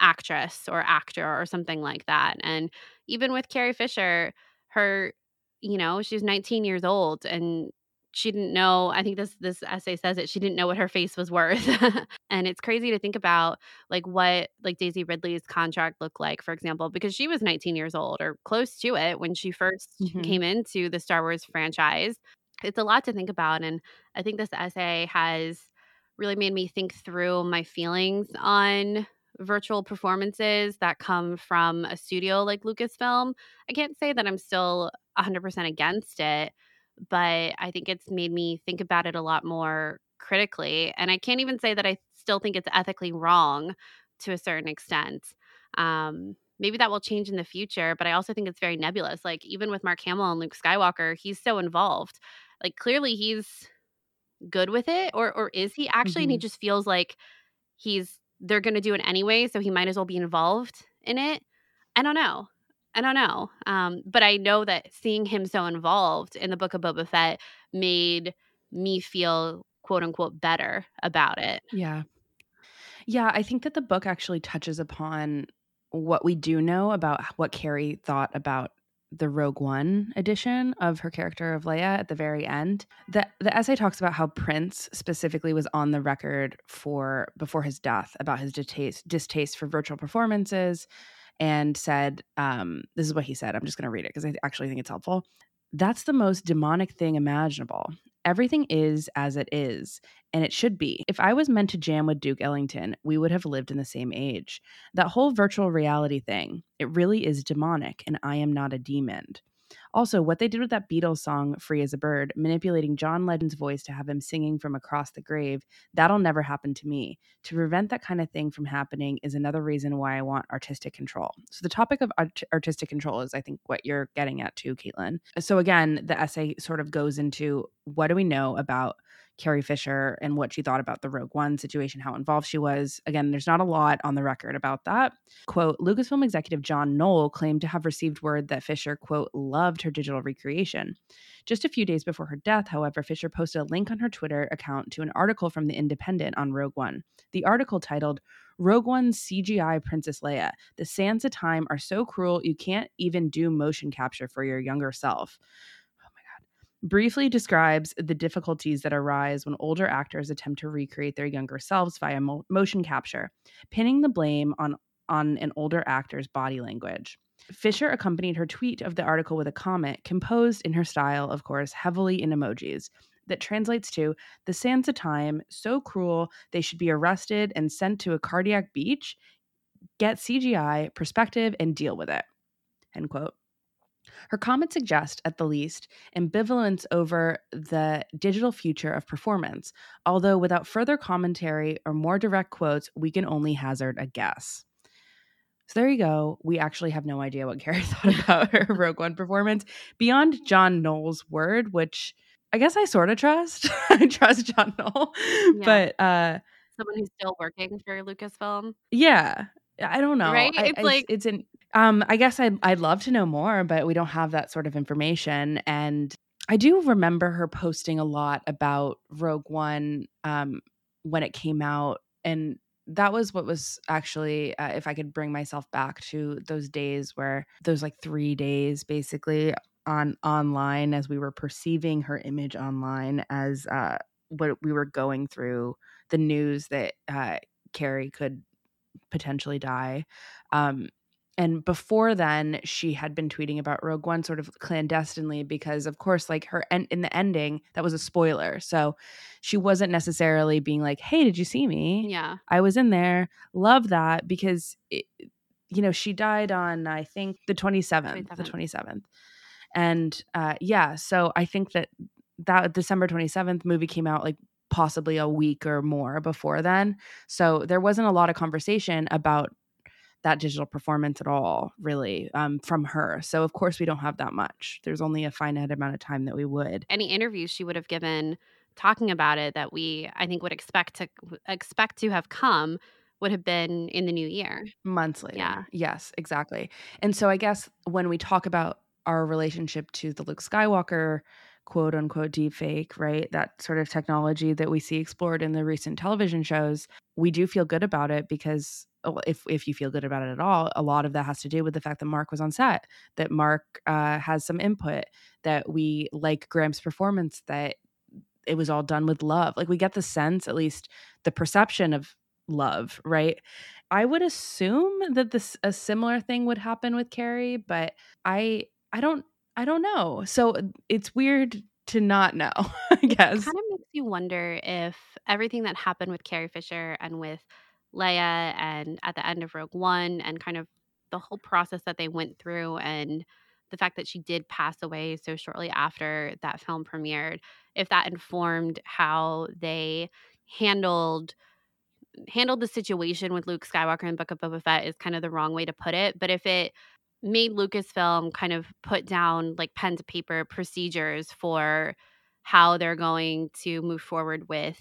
actress or actor or something like that. And even with Carrie Fisher, her, you know, she's 19 years old and she didn't know i think this this essay says it she didn't know what her face was worth *laughs* and it's crazy to think about like what like daisy ridley's contract looked like for example because she was 19 years old or close to it when she 1st mm-hmm. came into the star wars franchise it's a lot to think about. And I think this essay has really made me think through my feelings on virtual performances that come from a studio like Lucasfilm. I can't say that I'm still 100% against it, but I think it's made me think about it a lot more critically. And I can't even say that I still think it's ethically wrong to a certain extent. Um, maybe that will change in the future, but I also think it's very nebulous. Like, even with Mark Hamill and Luke Skywalker, he's so involved like clearly he's good with it or or is he actually mm-hmm. and he mm-hmm. just feels like he's they're going to do it anyway so he might as well be involved in it i don't know i don't know um, but i know that seeing him so involved in the book of boba fett made me feel quote unquote better about it yeah yeah i think that the book actually touches upon what we do know about what carrie thought about the Rogue One edition of her character of Leia at the very end. The the essay talks about how Prince specifically was on the record for before his death about his distaste distaste for virtual performances and said um, this is what he said. I'm just going to read it because I actually think it's helpful. That's the most demonic thing imaginable. Everything is as it is, and it should be. If I was meant to jam with Duke Ellington, we would have lived in the same age. That whole virtual reality thing, it really is demonic, and I am not a demon. Also, what they did with that Beatles song, Free as a Bird, manipulating John Lennon's voice to have him singing from across the grave, that'll never happen to me. To prevent that kind of thing from happening is another reason why I want artistic control. So, the topic of art- artistic control is, I think, what you're getting at too, Caitlin. So, again, the essay sort of goes into what do we know about Carrie Fisher and what she thought about the Rogue One situation, how involved she was. Again, there's not a lot on the record about that. Quote Lucasfilm executive John Knoll claimed to have received word that Fisher, quote, loved her digital recreation. Just a few days before her death, however, Fisher posted a link on her Twitter account to an article from The Independent on Rogue One. The article titled, Rogue One's CGI Princess Leia. The sands of time are so cruel you can't even do motion capture for your younger self briefly describes the difficulties that arise when older actors attempt to recreate their younger selves via mo- motion capture, pinning the blame on, on an older actor's body language. Fisher accompanied her tweet of the article with a comment composed in her style, of course, heavily in emojis, that translates to the sands of time, so cruel they should be arrested and sent to a cardiac beach, get CGI, perspective, and deal with it. End quote. Her comments suggest, at the least, ambivalence over the digital future of performance, although without further commentary or more direct quotes, we can only hazard a guess. So there you go. We actually have no idea what Carrie *laughs* thought about her Rogue One performance beyond John Knoll's word, which I guess I sort of trust. *laughs* I trust John Knoll, yeah. but uh, someone who's still working for Lucasfilm. Yeah, I don't know. Right? I, it's I, like it's an um, I guess I'd I'd love to know more, but we don't have that sort of information. And I do remember her posting a lot about Rogue One um, when it came out, and that was what was actually, uh, if I could bring myself back to those days where those like three days basically on online as we were perceiving her image online as uh, what we were going through the news that uh, Carrie could potentially die. Um, and before then she had been tweeting about rogue one sort of clandestinely because of course like her in the ending that was a spoiler. So she wasn't necessarily being like hey did you see me? Yeah. I was in there. Love that because it, you know she died on i think the 27th, 27th. the 27th and uh yeah so i think that that december 27th movie came out like possibly a week or more before then. So there wasn't a lot of conversation about that digital performance at all, really, um, from her. So, of course, we don't have that much. There's only a finite amount of time that we would. Any interviews she would have given talking about it that we, I think, would expect to expect to have come would have been in the new year. Months later. Yeah. Yes, exactly. And so, I guess when we talk about our relationship to the Luke Skywalker quote unquote deep fake, right? That sort of technology that we see explored in the recent television shows, we do feel good about it because if if you feel good about it at all, a lot of that has to do with the fact that Mark was on set, that Mark uh, has some input, that we like Graham's performance, that it was all done with love. Like we get the sense, at least the perception of love, right? I would assume that this a similar thing would happen with Carrie, but I I don't I don't know. So it's weird to not know, *laughs* I guess. It kind of makes you wonder if everything that happened with Carrie Fisher and with Leia and at the end of Rogue One and kind of the whole process that they went through and the fact that she did pass away so shortly after that film premiered, if that informed how they handled handled the situation with Luke Skywalker and Book of Boba Fett is kind of the wrong way to put it. But if it made Lucasfilm kind of put down like pen to paper procedures for how they're going to move forward with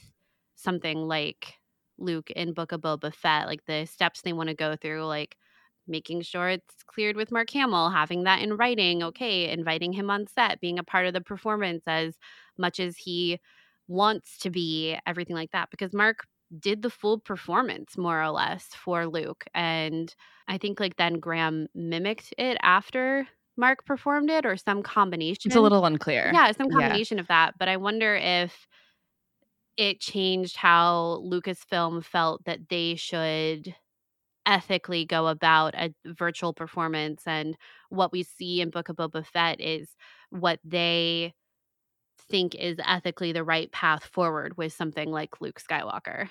something like Luke in Book of Boba Fett, like the steps they want to go through, like making sure it's cleared with Mark Hamill, having that in writing, okay, inviting him on set, being a part of the performance as much as he wants to be, everything like that. Because Mark did the full performance more or less for Luke. And I think like then Graham mimicked it after Mark performed it or some combination. It's a little unclear. Yeah, some combination yeah. of that. But I wonder if it changed how Lucasfilm felt that they should ethically go about a virtual performance and what we see in Book of Boba Fett is what they think is ethically the right path forward with something like Luke Skywalker.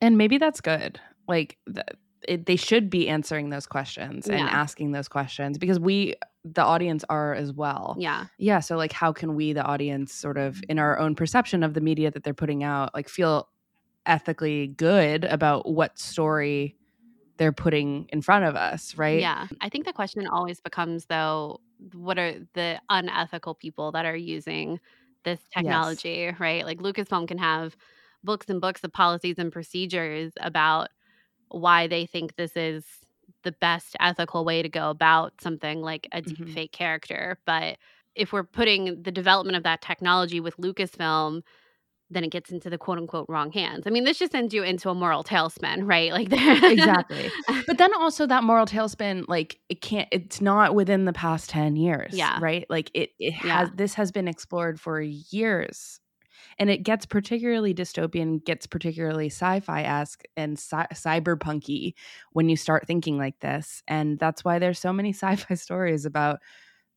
And maybe that's good. Like th- it, they should be answering those questions and Yeah. asking those questions because we the audience are as well. Yeah. Yeah, so like how can we the audience sort of in our own perception of the media that they're putting out like feel ethically good about what story they're putting in front of us, right? Yeah. I think the question always becomes though, what are the unethical people that are using this technology, right? Like Lucasfilm can have books and books of policies and procedures about why they think this is the best ethical way to go about something like a deep Mhm. fake character. But if we're putting the development of that technology with Lucasfilm, then it gets into the quote unquote wrong hands. I mean, this just sends you into a moral tailspin, right? Like, *laughs* Exactly. But then also that moral tailspin, like it can't it's not within the past 10 years. Yeah. Right. Like it it Yeah. has this has been explored for years. And it gets particularly dystopian, gets particularly sci-fi esque and cy- cyberpunky when you start thinking like this. And that's why there's so many *laughs* sci-fi stories about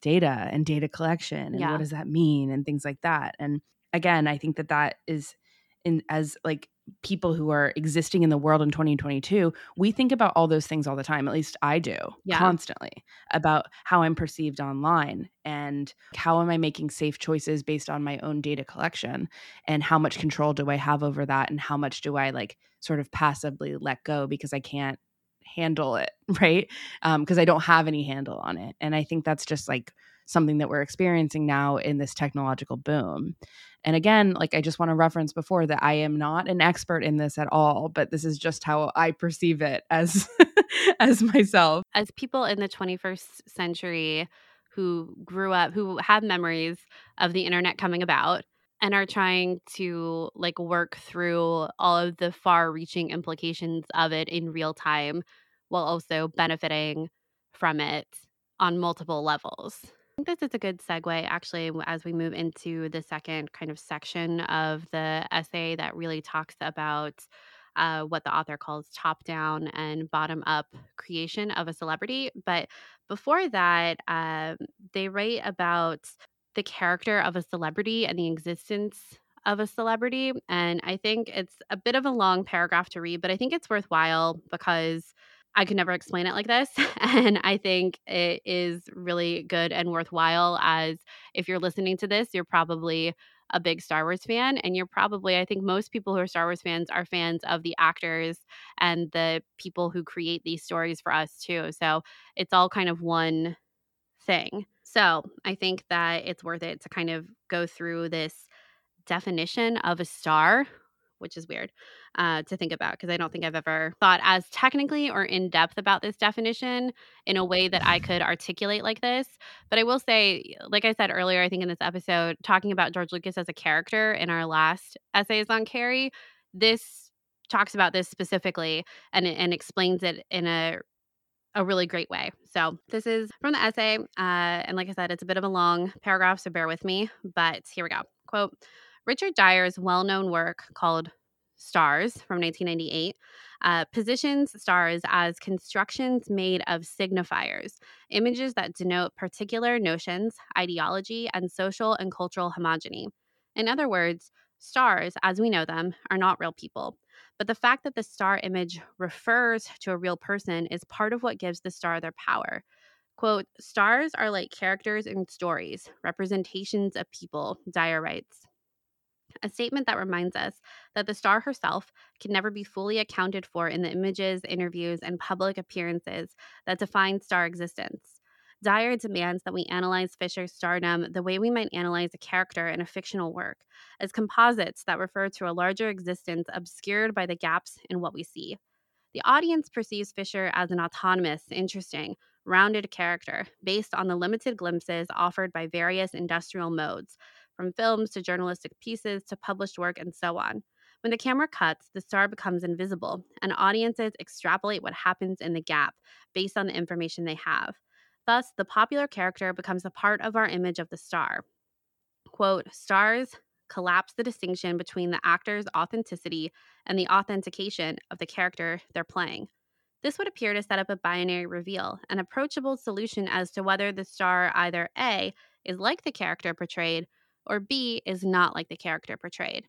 data and data collection and Yeah. what does that mean and things like that. And again, I think that that is in as like people who are existing in the world in 2022, we think about all those things all the time. At least I do Yeah. constantly about how I'm perceived online and how am I making safe choices based on my own data collection and how much control do I have over that and how much do I like sort of passively let go because I can't handle it, *laughs* right? Um, because I don't have any handle on it. And I think that's just like something that we're experiencing now in this technological boom. And again, like I just want to reference before that I am not an expert in this at all, but this is just how I perceive it as *laughs* as myself. as people in the 21st century who grew up who have memories of the internet coming about and are trying to like work through all of the far reaching implications of it in real time while also benefiting from it on multiple levels. Think this is a good segue actually as we move into the second kind of section of the essay that really talks about uh, what the author calls top down and bottom up creation of a celebrity. But before that, um, they write about the character of a celebrity and the existence of a celebrity. And I think it's a bit of a long paragraph to read, but I think it's worthwhile because I could never explain it like this. *laughs* And I think it is really good and worthwhile as if you're listening to this, you're probably a big Star Wars fan. And you're probably, I think most people who are Star Wars fans are fans of the actors and the people who create these stories for us too. So it's all kind of one thing. So I think that it's worth it to kind of go through this definition of a star, which is weird uh, to think about because I don't think I've ever thought as technically or in depth about this definition in a way that I could articulate like this. But I will say, like I said earlier, I think in this episode, talking about George Lucas as a character in our last essays on Carrie, this talks about this specifically and, and explains it in a a really great way. So, this is from the essay. Uh, and like I said, it's a bit of a long paragraph, so bear with me. But here we go. Quote Richard Dyer's well known work called Stars from 1998 uh, positions stars as constructions made of signifiers, images that denote particular notions, ideology, and social and cultural homogeny. In other words, stars, as we know them, are not real people. But the fact that the star image refers to a real person is part of what gives the star their power. Quote, stars are like characters in stories, representations of people, Dyer writes. A statement that reminds us that the star herself can never be fully accounted for in the images, interviews, and public appearances that define star existence. Dyer demands that we analyze Fisher's stardom the way we might analyze a character in a fictional work, as composites that refer to a larger existence obscured by the gaps in what we see. The audience perceives Fisher as an autonomous, interesting, rounded character based on the limited glimpses offered by various industrial modes, from films to journalistic pieces to published work and so on. When the camera cuts, the star becomes invisible, and audiences extrapolate what happens in the gap based on the information they have. Thus, the popular character becomes a part of our image of the star. Quote, stars collapse the distinction between the actor's authenticity and the authentication of the character they're playing. This would appear to set up a binary reveal, an approachable solution as to whether the star either A is like the character portrayed, or B is not like the character portrayed.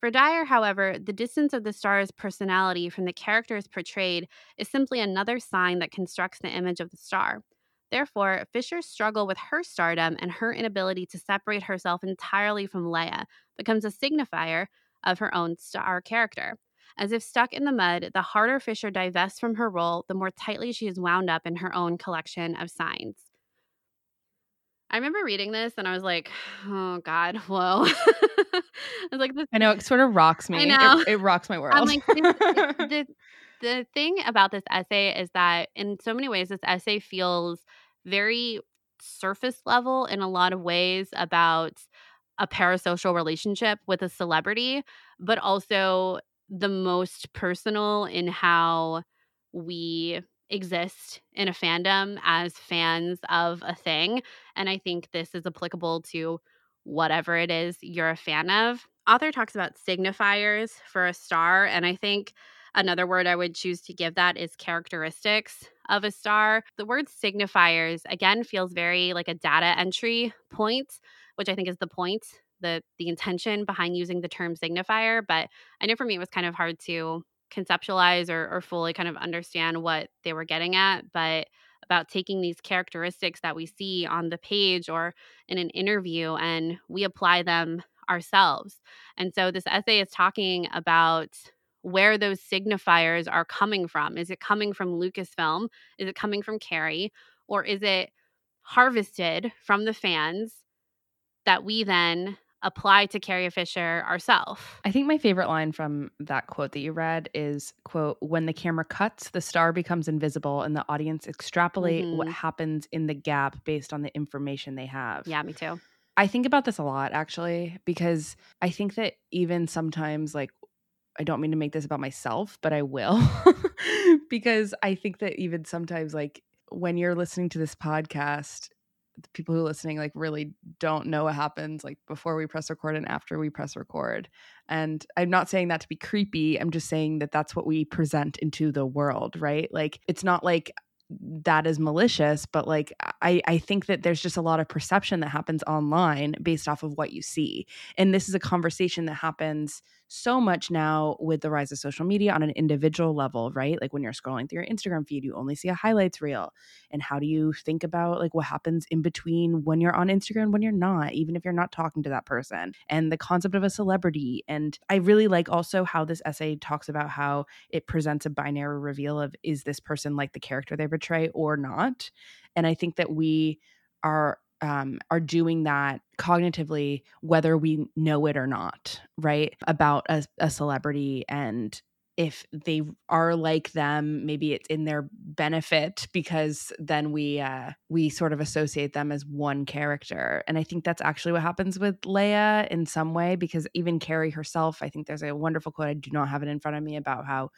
For Dyer, however, the distance of the star's personality from the characters portrayed is simply another sign that constructs the image of the star. Therefore, Fisher's struggle with her stardom and her inability to separate herself entirely from Leia becomes a signifier of her own star character. As if stuck in the mud, the harder Fisher divests from her role, the more tightly she is wound up in her own collection of signs. I remember reading this and I was like, oh God, *laughs* whoa. I was like, this, I know it sort of rocks me. I know. It, it rocks my world. I'm like, *laughs* the, the thing about this essay is that in so many ways, this essay feels very surface level in a lot of ways about a parasocial relationship with a celebrity, but also the most personal in how we exist in a fandom as fans of a thing. And I think this is applicable to whatever it is you're a fan of. Author talks about signifiers for a star. And I think another word I would choose to give that is characteristics of a star. The word signifiers, again, feels very like a data entry point, which I think is the point the the intention behind using the term signifier but i know for me it was kind of hard to conceptualize or, or fully kind of understand what they were getting at but about taking these characteristics that we see on the page or in an interview and we apply them ourselves. And so this essay is talking about where those signifiers are coming from. Is it coming from lucasfilm? Is it coming from carrie? Or is it harvested from the fans that we then apply to Carrie Fisher ourselves. I think my favorite line from that quote that you read is quote when the camera cuts the star becomes invisible and the audience extrapolate mm-hmm. what happens in the gap based on the information they have. Yeah, me too. I think about this a lot actually because I think that even sometimes like I don't mean to make this about myself, but I will *laughs* because I think that even sometimes like when you're listening to this podcast the people who are listening like really don't know what happens like before we press record and after we press record. And i'm not saying that to be creepy i'm just saying that that's what we present into the world right? Like it's not like that is malicious but like i i think that there's just a lot of perception that happens online based off of what you see. And this is a conversation that happens so much now with the rise of social media on an individual level, right? Like when you're scrolling through your Instagram feed, you only see a highlights reel. And how do you think about like what happens in between when you're on Instagram when you're not, even if you're not talking to that person? And the concept of a celebrity. And I really like also how this essay talks about how it presents a binary reveal of is this person like the character they portray or not? And I think that we are um, are doing that cognitively, whether we know it or not, right? About a, a celebrity and if they are like them maybe it's in their benefit because then we uh we sort of associate them as one character and i think that's actually what happens with leia in some way because even carrie herself i think there's a wonderful quote i do not have it in front of me about how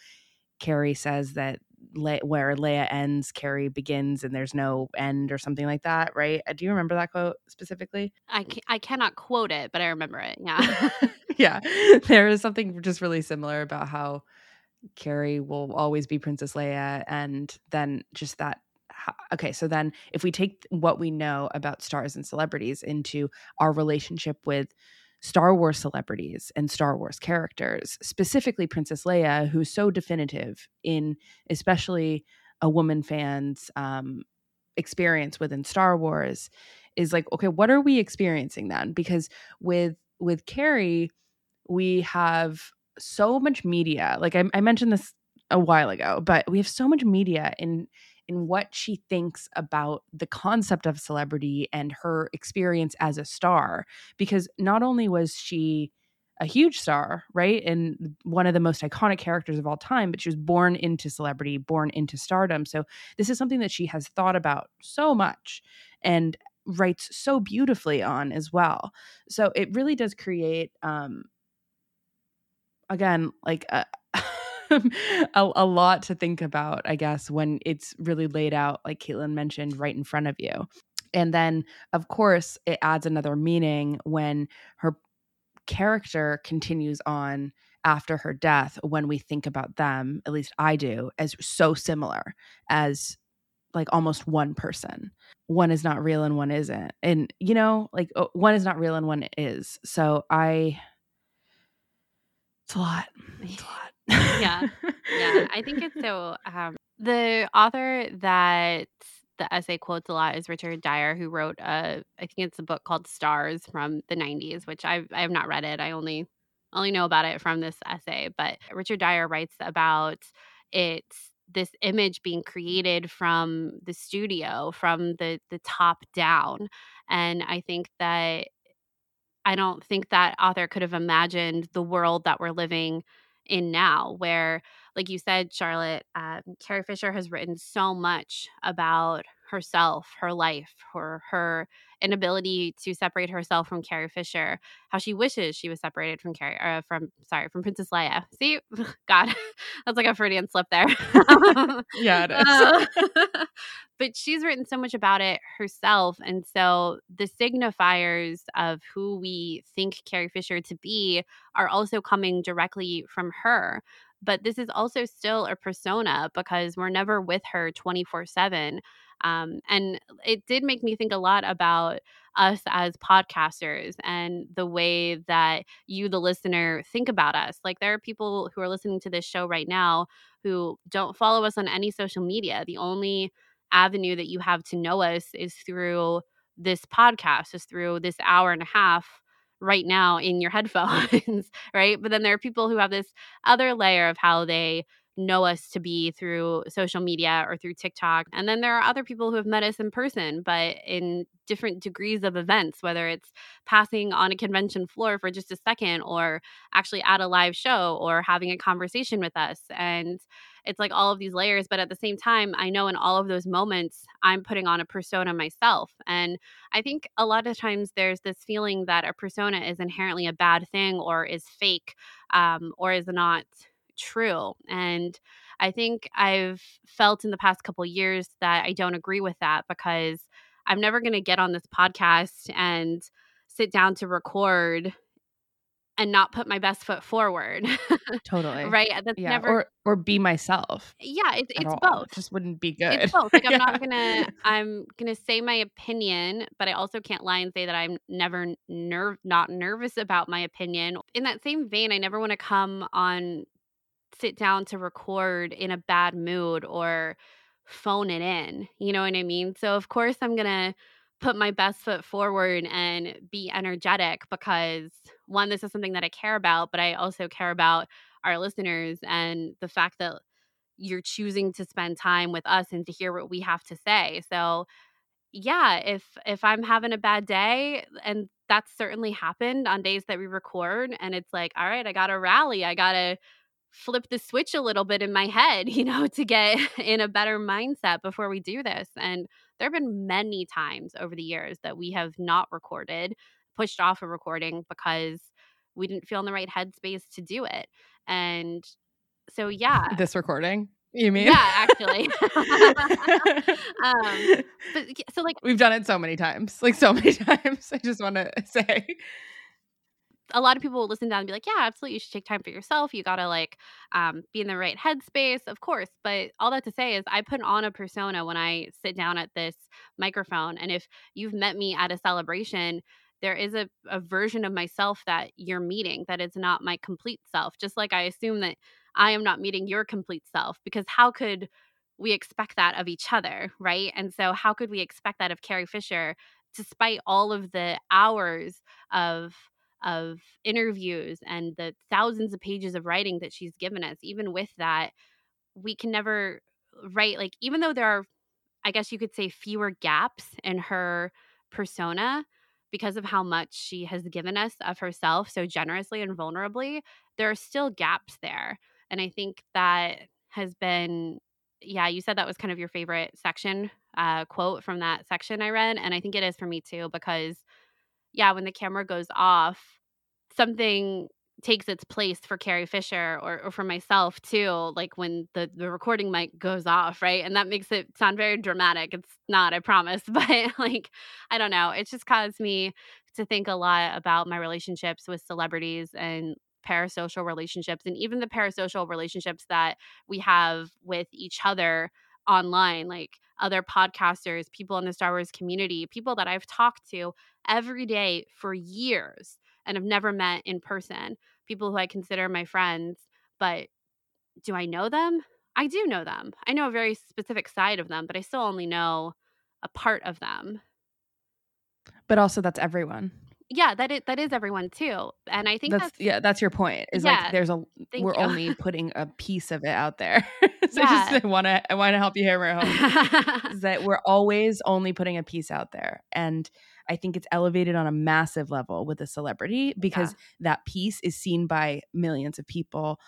carrie says that Le- where Leia ends, Carrie begins, and there's no end or something like that, right? Uh, do you remember that quote specifically? I, ca- I cannot quote it, but I remember it. Yeah. *laughs* yeah. *laughs* There is something just really similar about how Carrie will always be Princess Leia, and then just that. Okay, so then if we take what we know about stars and celebrities into our relationship with Star Wars celebrities and Star Wars characters, specifically Princess Leia, who's so definitive in especially a woman fan's um, experience within Star Wars, is like, okay, what are we experiencing then? Because with with Carrie, we have so much media. Like I, I mentioned this a while ago, but we have so much media in in what she thinks about the concept of celebrity and her experience as a star. Because not only was she a huge star, right? And one of the most iconic characters of all time, but she was born into celebrity, born into stardom. So this is something that she has thought about so much and writes so beautifully on as well. So it really does create um again like a, *laughs* a, a, lot to think about, I guess, when it's really laid out, like Caitlin mentioned, right in front of you. And then, of course, it adds another meaning when her character continues on after her death when we think about them, at least I do, as so similar as like almost one person. One is not real and one isn't. And you know, like uh, one is not real and one is. So I it's a lot. It's a lot. Yeah. Yeah. I think it's *laughs* so um the author that the essay quotes a lot is Richard Dyer, who wrote a I think it's a book called Stars from the 90s, which I've I have not read it. I only only know about it from this essay. But Richard Dyer writes about it's this image being created from the studio, from the the top down. And I think that I don't think that author could have imagined the world that we're living in now, where, like you said, Charlotte, um, Carrie Fisher has written so much about herself, her life, her her inability to separate herself from Carrie Fisher, how she wishes she was separated from Carrie, uh, from sorry, from Princess Leia. See, *laughs* God, *laughs* that's like a Freudian slip there. *laughs* yeah, it is. Uh, but she's written so much about it herself, and so the signifiers of who we think Carrie Fisher to be are also coming directly from her but this is also still a persona because we're never with her 24 7 um, and it did make me think a lot about us as podcasters and the way that you, the listener, think about us. Like, there are people who are listening to this show right now who don't follow us on any social media. The only avenue that you have to know us is through this podcast, is through this hour and a half right now in your *laughs* headphones, right? But then there are people who have this other layer of how they know us to be through social media or through TikTok. And then there are other people who have met us in person, but in different degrees of events, whether it's passing on a convention floor for just a second or actually at a live show or having a conversation with us. And it's like all of these layers. But at the same time, I know in all of those moments, I'm putting on a persona myself. And I think a lot of times there's this feeling that a persona is inherently a bad thing or is fake um, or is not true. And I think I've felt in the past couple years that I don't agree with that because I'm never going to get on this podcast and sit down to record and not put my best foot forward. *laughs* totally. right. That's yeah. never or or be myself. Yeah, it's it's both. It just wouldn't be good. It's both. Like I'm not *laughs* gonna I'm gonna say my opinion, but I also can't lie and say that I'm never nerve not nervous about my opinion. In that same vein, I never want to come on sit down to record in a bad mood or phone it in. You know what I mean? So, of course, I'm going to put my best foot forward and be energetic because one, this is something that I care about, but I also care about our listeners and the fact that you're choosing to spend time with us and to hear what we have to say. So, yeah, if if I'm having a bad day and that's certainly happened on days that we record and it's like, all right, I got to rally. I got to flip the switch a little bit in my head, you know, *laughs* to get in a better mindset before we do this. And there have been many times over the years that we have not recorded, pushed off a recording because we didn't feel in the right headspace to do it. And so, yeah. This recording? You mean? Yeah, actually. *laughs* *laughs* um, but so like we've done it so many times, like so many times. I just want to say a lot of people will listen down and be like, yeah, absolutely. You should take time for yourself. You got to like um, be in the right headspace, of course. But all that to say is, I put on a persona when I sit down at this microphone. And if you've met me at a celebration, there is a, a version of myself that you're meeting that is not my complete self. Just like I assume that I am not meeting your complete self, because how could we expect that of each other, right? And so, how could we expect that of Carrie Fisher, despite all of the hours of of interviews and the thousands of pages of writing that she's given us even with that we can never write like even though there are i guess you could say fewer gaps in her persona because of how much she has given us of herself so generously and vulnerably there are still gaps there. And i think that has been yeah you said that was kind of your favorite section uh, quote from that section i read and i think it is for me too because yeah, when the camera goes off, something takes its place for Carrie Fisher or, or for myself too, like when the, the recording mic goes off, right? And that makes it sound very dramatic. It's not, I promise. *laughs* But like, I don't know. It's just caused me to think a lot about my relationships with celebrities and parasocial relationships and even the parasocial relationships that we have with each other online, like other podcasters, people in the Star Wars community, people that I've talked to every day for years and have never met in person, people who I consider my friends. But do I know them? I do know them. I know a very specific side of them, but I still only know a part of them. But also, that's everyone. Yeah, that is that is everyone too, and I think that's, that's, yeah, that's your point. Is Yeah, like there's a we're you. only putting a piece of it out there. *laughs* so Yeah. just I want to I want to help you hammer home. *laughs* is that we're always only putting a piece out there. And I think it's elevated on a massive level with a celebrity because that piece is seen by millions of people,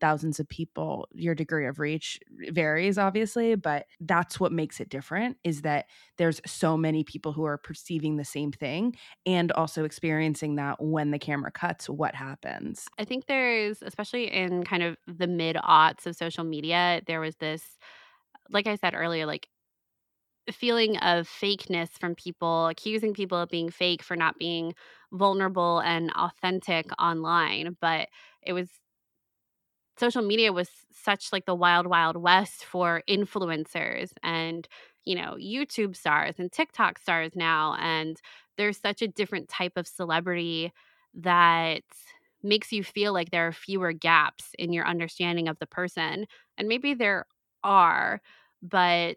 thousands of people. Your degree of reach varies, obviously, but that's what makes it different is that there's so many people who are perceiving the same thing and also experiencing that when the camera cuts, what happens. I think there's, especially in kind of the mid aughts of social media, there was this, like I said earlier, like feeling of fakeness from people, accusing people of being fake for not being vulnerable and authentic online. But it was social media was such like the wild, wild west for influencers and, you know, YouTube stars and TikTok stars now. And there's such a different type of celebrity that makes you feel like there are fewer gaps in your understanding of the person. And maybe there are, but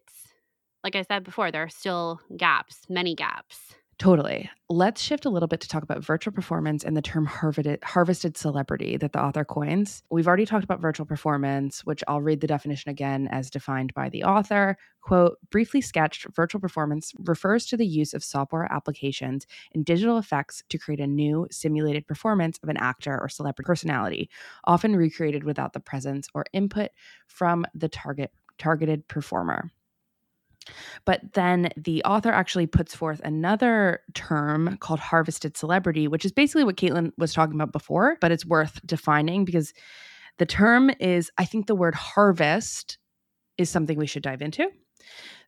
like I said before, there are still gaps, many gaps. Totally. Let's shift a little bit to talk about virtual performance and the term harvested, harvested celebrity that the author coins. We've already talked about virtual performance, which I'll read the definition again as defined by the author. Quote, briefly sketched, virtual performance refers to the use of software applications and digital effects to create a new simulated performance of an actor or celebrity personality, often recreated without the presence or input from the target targeted performer. But then the author actually puts forth another term called harvested celebrity, which is basically what Caitlin was talking about before, but it's worth defining because the term is, I think the word harvest is something we should dive into.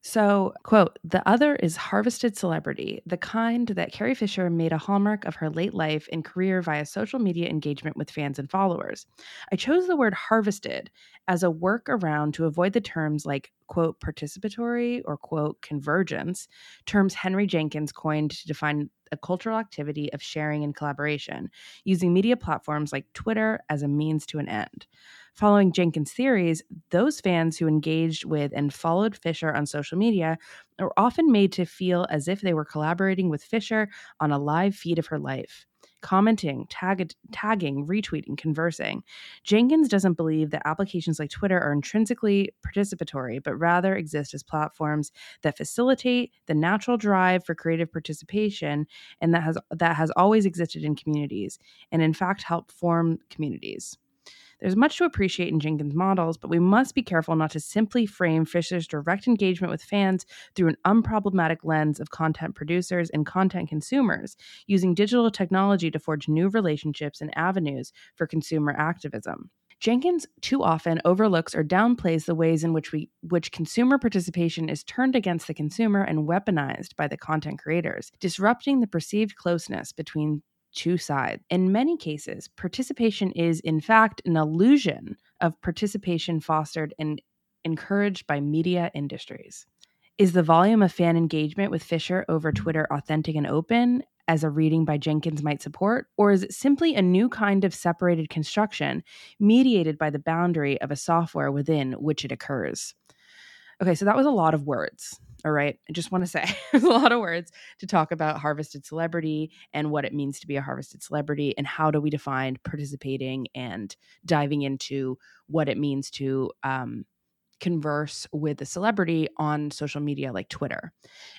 So, quote, the other is harvested celebrity, the kind that Carrie Fisher made a hallmark of her late life and career via social media engagement with fans and followers. I chose the word harvested as a workaround to avoid the terms like, quote, participatory or, quote, convergence, terms Henry Jenkins coined to define a cultural activity of sharing and collaboration, using media platforms like Twitter as a means to an end. Following Jenkins' theories, those fans who engaged with and followed Fisher on social media are often made to feel as if they were collaborating with Fisher on a live feed of her life. Commenting, tag- tagging, retweeting, conversing. Jenkins doesn't believe that applications like Twitter are intrinsically participatory, but rather exist as platforms that facilitate the natural drive for creative participation and that has that has always existed in communities and in fact help form communities. There's much to appreciate in Jenkins' models, but we must be careful not to simply frame Fisher's direct engagement with fans through an unproblematic lens of content producers and content consumers, using digital technology to forge new relationships and avenues for consumer activism. Jenkins too often overlooks or downplays the ways in which we which consumer participation is turned against the consumer and weaponized by the content creators, disrupting the perceived closeness between two sides. In many cases, participation is, in fact, an illusion of participation fostered and encouraged by media industries. Is the volume of fan engagement with Fisher over Twitter authentic and open, as a reading by Jenkins might support? Or is it simply a new kind of separated construction mediated by the boundary of a software within which it occurs? Okay, so that was a lot of words. All right. I just want to say *laughs* there's a lot of words to talk about harvested celebrity and what it means to be a harvested celebrity and how do we define participating and diving into what it means to um, converse with a celebrity on social media like Twitter.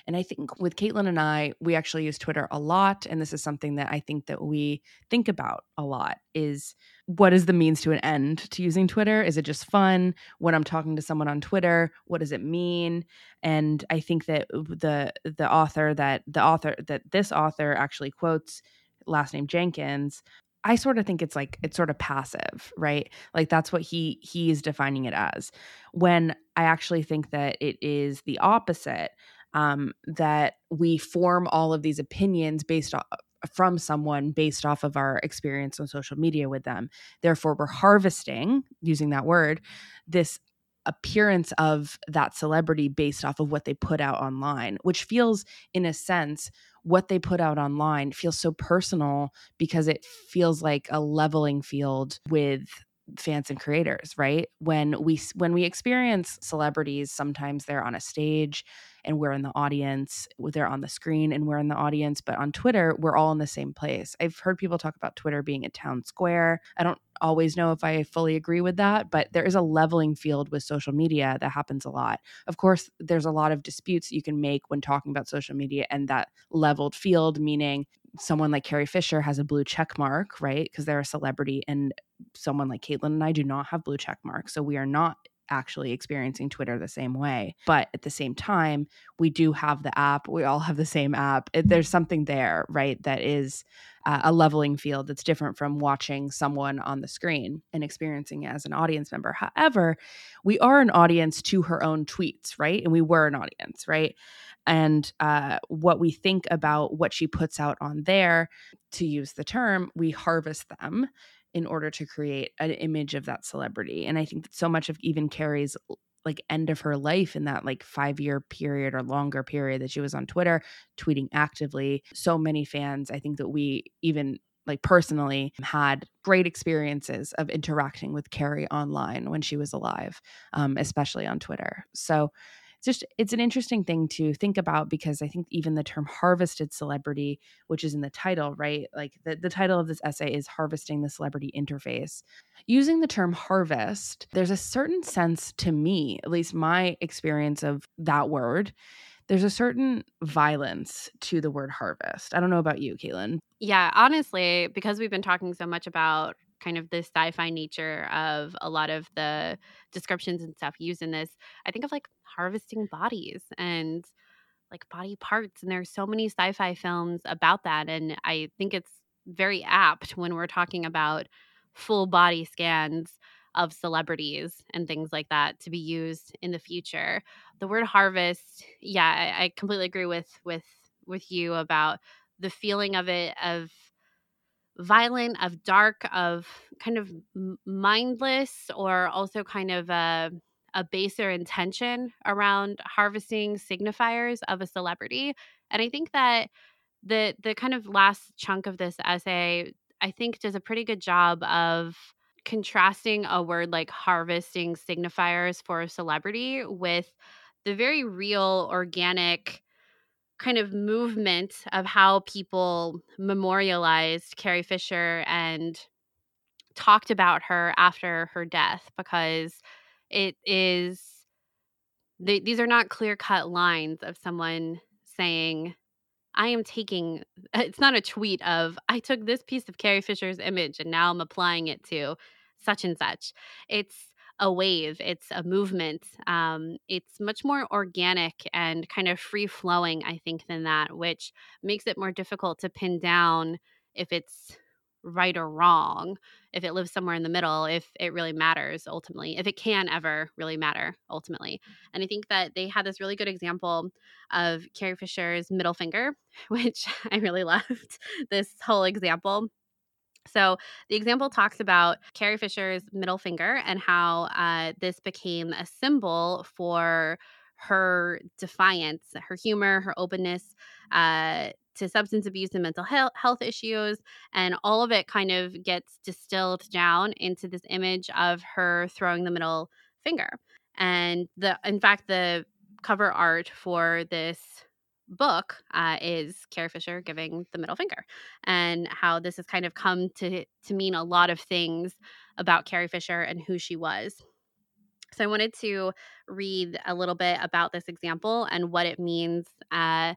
And I think with Caitlin and I, we actually use Twitter a lot. And this is something that I think that we think about a lot is what is the means to an end to using Twitter? Is it just fun? When I'm talking to someone on Twitter, what does it mean? And I think that the the author that the author that this author actually quotes last name Jenkins I sort of think it's like it's sort of passive, right? Like that's what he he is defining it as. When I actually think that it is the opposite, um, that we form all of these opinions based off from someone based off of our experience on social media with them. Therefore, we're harvesting, using that word, this appearance of that celebrity based off of what they put out online, which feels, in a sense, what they put out online feels so personal because it feels like a leveling field with fans and creators right? When we when we experience celebrities sometimes they're on a stage and we're in the audience they're on the screen and we're in the audience but on twitter we're all in the same place i've heard people talk about twitter being a town square i don't always know if i fully agree with that but there is a leveling field with social media that happens a lot of course there's a lot of disputes you can make when talking about social media and that leveled field meaning someone like Carrie Fisher has a blue check mark, right? Because they're a celebrity, and someone like Caitlin and I do not have blue check marks. So we are not actually experiencing Twitter the same way. But at the same time, we do have the app. We all have the same app. There's something there, right? That is uh, a leveling field that's different from watching someone on the screen and experiencing it as an audience member. However, we are an audience to her own tweets, right? And we were an audience, right? and uh, what we think about what she puts out on there, to use the term, we harvest them in order to create an image of that celebrity. And I think that so much of even Carrie's like end of her life in that like five year period or longer period that she was on Twitter, tweeting actively. So many fans, I think that we even like personally had great experiences of interacting with Carrie online when she was alive, um, especially on Twitter. So it's just it's an interesting thing to think about because I think even the term harvested celebrity, which is in the title, right? Like the, the title of this essay is harvesting the celebrity interface. Using the term harvest, there's a certain sense to me, at least my experience of that word, there's a certain violence to the word harvest. I don't know about you, Caitlin. Yeah, honestly, because we've been talking so much about kind of the sci-fi nature of a lot of the descriptions and stuff used in this i think of like harvesting bodies and like body parts and there's so many sci-fi films about that and i think it's very apt when we're talking about full body scans of celebrities and things like that to be used in the future. The word harvest yeah I, I completely agree with with with you about the feeling of it of violent, of dark, of kind of mindless, or also kind of a, a baser intention around harvesting signifiers of a celebrity. And I think that the the kind of last chunk of this essay, I think, does a pretty good job of contrasting a word like harvesting signifiers for a celebrity with the very real organic kind of movement of how people memorialized Carrie Fisher and talked about her after her death because it is they, these are not clear cut lines of someone saying I am taking *laughs* it's not a tweet of I took this piece of Carrie Fisher's image and now I'm applying it to such and such. It's a wave, it's a movement. Um, it's much more organic and kind of free flowing, I think, than that, which makes it more difficult to pin down if it's right or wrong, if it lives somewhere in the middle, if it really matters ultimately, if it can ever really matter ultimately. And I think that they had this really good example of Carrie Fisher's middle finger, *laughs* which I really *laughs* loved this whole example so the example talks about Carrie Fisher's middle finger and how uh, this became a symbol for her defiance, her humor, her openness uh, to substance abuse and mental health issues. And all of it kind of gets distilled down into this image of her throwing the middle finger. And the, in fact, the cover art for this book uh, is Carrie Fisher giving the middle finger, and how this has kind of come to to mean a lot of things about Carrie Fisher and who she was. So I wanted to read a little bit about this example and what it means uh,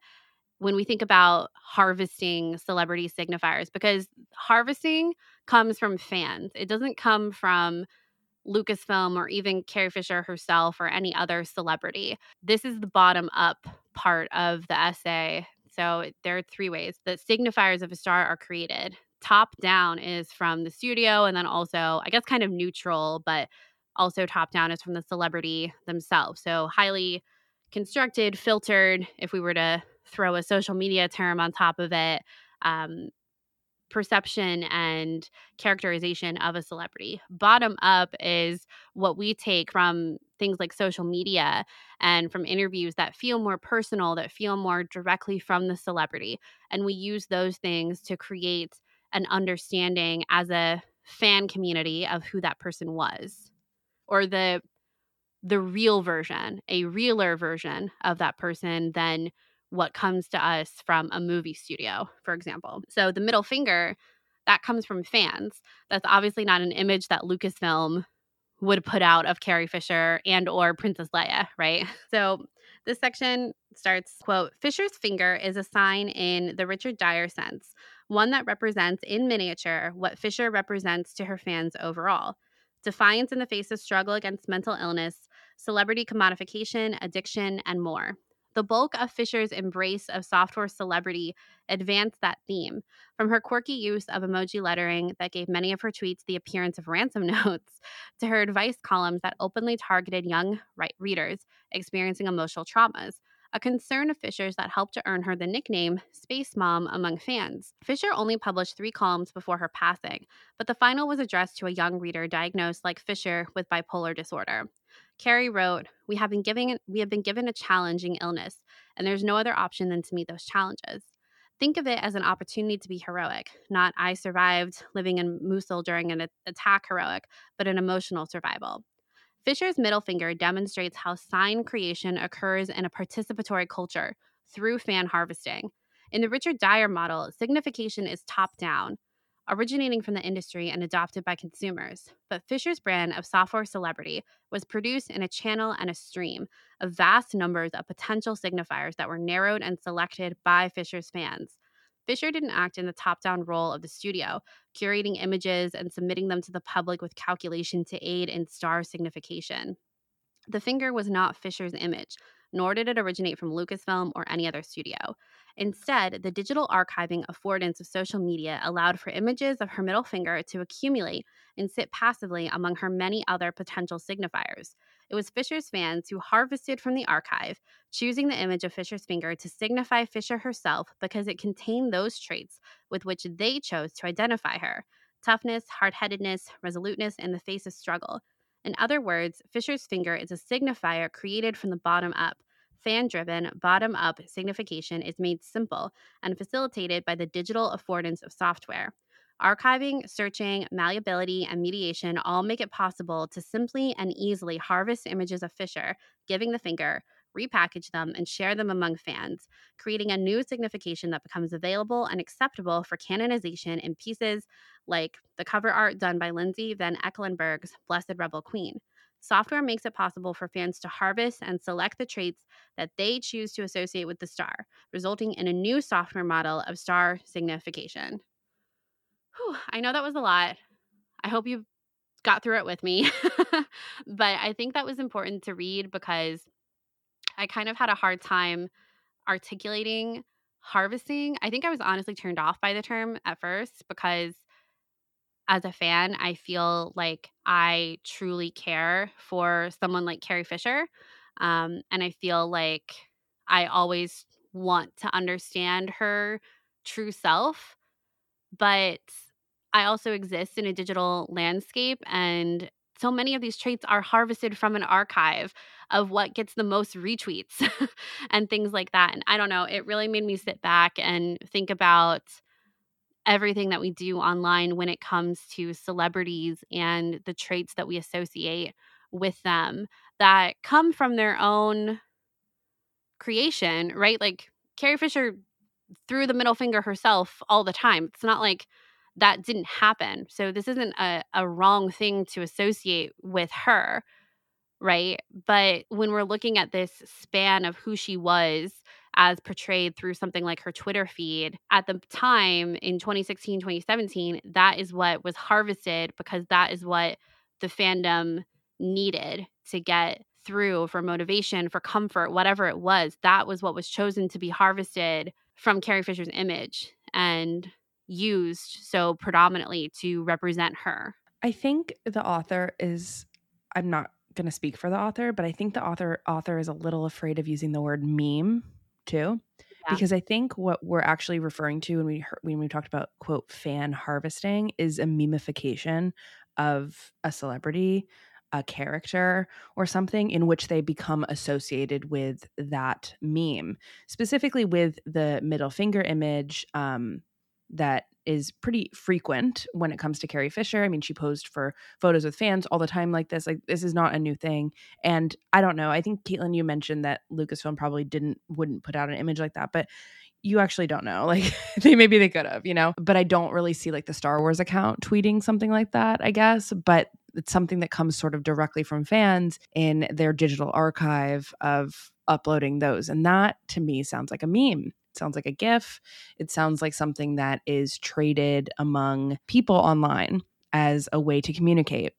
when we think about harvesting celebrity signifiers, because harvesting comes from fans. It doesn't come from Lucasfilm or even Carrie Fisher herself or any other celebrity. This is the bottom up part of the essay. So there are three ways the signifiers of a star are created. Top down is from the studio, and then also, I guess, kind of neutral, but also top down is from the celebrity themselves. So highly constructed, filtered, if we were to throw a social media term on top of it, um, perception and characterization of a celebrity. Bottom up is what we take from things like social media and from interviews that feel more personal, that feel more directly from the celebrity. And we use those things to create an understanding as a fan community of who that person was or the the real version, a realer version of that person than what comes to us from a movie studio, for example. So the middle finger, that comes from fans. That's obviously not an image that Lucasfilm would put out of Carrie Fisher and or Princess Leia, right? *laughs* So this section starts quote Fisher's finger is a sign in the Richard Dyer sense, one that represents in miniature what Fisher represents to her fans overall. Defiance in the face of struggle against mental illness, celebrity commodification, addiction, and more. The bulk of Fisher's embrace of software celebrity advanced that theme, from her quirky use of emoji lettering that gave many of her tweets the appearance of ransom *laughs* notes, to her advice columns that openly targeted young right readers experiencing emotional traumas, a concern of Fisher's that helped to earn her the nickname Space Mom among fans. Fisher only published three columns before her passing, but the final was addressed to a young reader diagnosed like Fisher with bipolar disorder. Carrie wrote, "We have been giving we have been given a challenging illness, and there's no other option than to meet those challenges. Think of it as an opportunity to be heroic, not I survived living in Mosul during an attack heroic, but an emotional survival." Fisher's middle finger demonstrates how sign creation occurs in a participatory culture through fan harvesting. In the Richard Dyer model, signification is top down originating from the industry and adopted by consumers. But Fisher's brand of software celebrity was produced in a channel and a stream of vast numbers of potential signifiers that were narrowed and selected by Fisher's fans. Fisher didn't act in the top down role of the studio, curating images and submitting them to the public with calculation to aid in star signification. The finger was not Fisher's image, nor did it originate from Lucasfilm or any other studio. Instead, the digital archiving affordance of social media allowed for images of her middle finger to accumulate and sit passively among her many other potential signifiers. It was Fisher's fans who harvested from the archive, choosing the image of Fisher's finger to signify Fisher herself because it contained those traits with which they chose to identify her toughness, hard headedness, resoluteness in the face of struggle. In other words, Fisher's finger is a signifier created from the bottom up, fan driven, bottom up signification is made simple and facilitated by the digital affordance of software. Archiving, searching, malleability, and mediation all make it possible to simply and easily harvest images of Fisher, giving the finger, repackage them, and share them among fans, creating a new signification that becomes available and acceptable for canonization in pieces like the cover art done by Lindsay Van Ecklenburg's Blessed Rebel Queen. Software makes it possible for fans to harvest and select the traits that they choose to associate with the star, resulting in a new software model of star signification. Whew, I know that was a lot. I hope you got through it with me. *laughs* but I think that was important to read because I kind of had a hard time articulating harvesting. I think I was honestly turned off by the term at first because as a fan, I feel like I truly care for someone like Carrie Fisher. Um, and I feel like I always want to understand her true self. But I also exist in a digital landscape, and so many of these traits are harvested from an archive of what gets the most retweets *laughs* and things like that. And I don't know, it really made me sit back and think about everything that we do online when it comes to celebrities and the traits that we associate with them that come from their own creation, right? Like Carrie Fisher threw the middle finger herself all the time. It's not like that didn't happen. So this isn't a, a wrong thing to associate with her, right? But when we're looking at this span of who she was as portrayed through something like her Twitter feed. At the time in 2016, 2017, that is what was harvested because that is what the fandom needed to get through for motivation, for comfort, whatever it was. That was what was chosen to be harvested from Carrie Fisher's image and used so predominantly to represent her. I think the author is I'm not going to speak for the author, but I think the author author is a little afraid of using the word meme too. Yeah. Because I think what we're actually referring to when we heard, when we talked about quote fan harvesting is a memification of a celebrity a character or something in which they become associated with that meme, specifically with the middle finger image um, that is pretty frequent when it comes to Carrie Fisher. I mean, she posed for photos with fans all the time like this. Like this is not a new thing. And I don't know. I think Caitlin, you mentioned that Lucasfilm probably didn't wouldn't put out an image like that, but you actually don't know. *laughs* Like they maybe they could have, you know. But I don't really see like the Star Wars account tweeting something like that, I guess. But it's something that comes sort of directly from fans in their digital archive of uploading those. And that to me sounds like a meme. Sounds like a GIF. It sounds like something that is traded among people online as a way to communicate.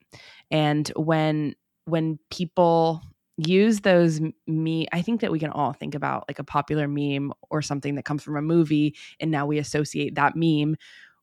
And when when people use those me i think that we can all think about like a popular meme or something that comes from a movie and now we associate that meme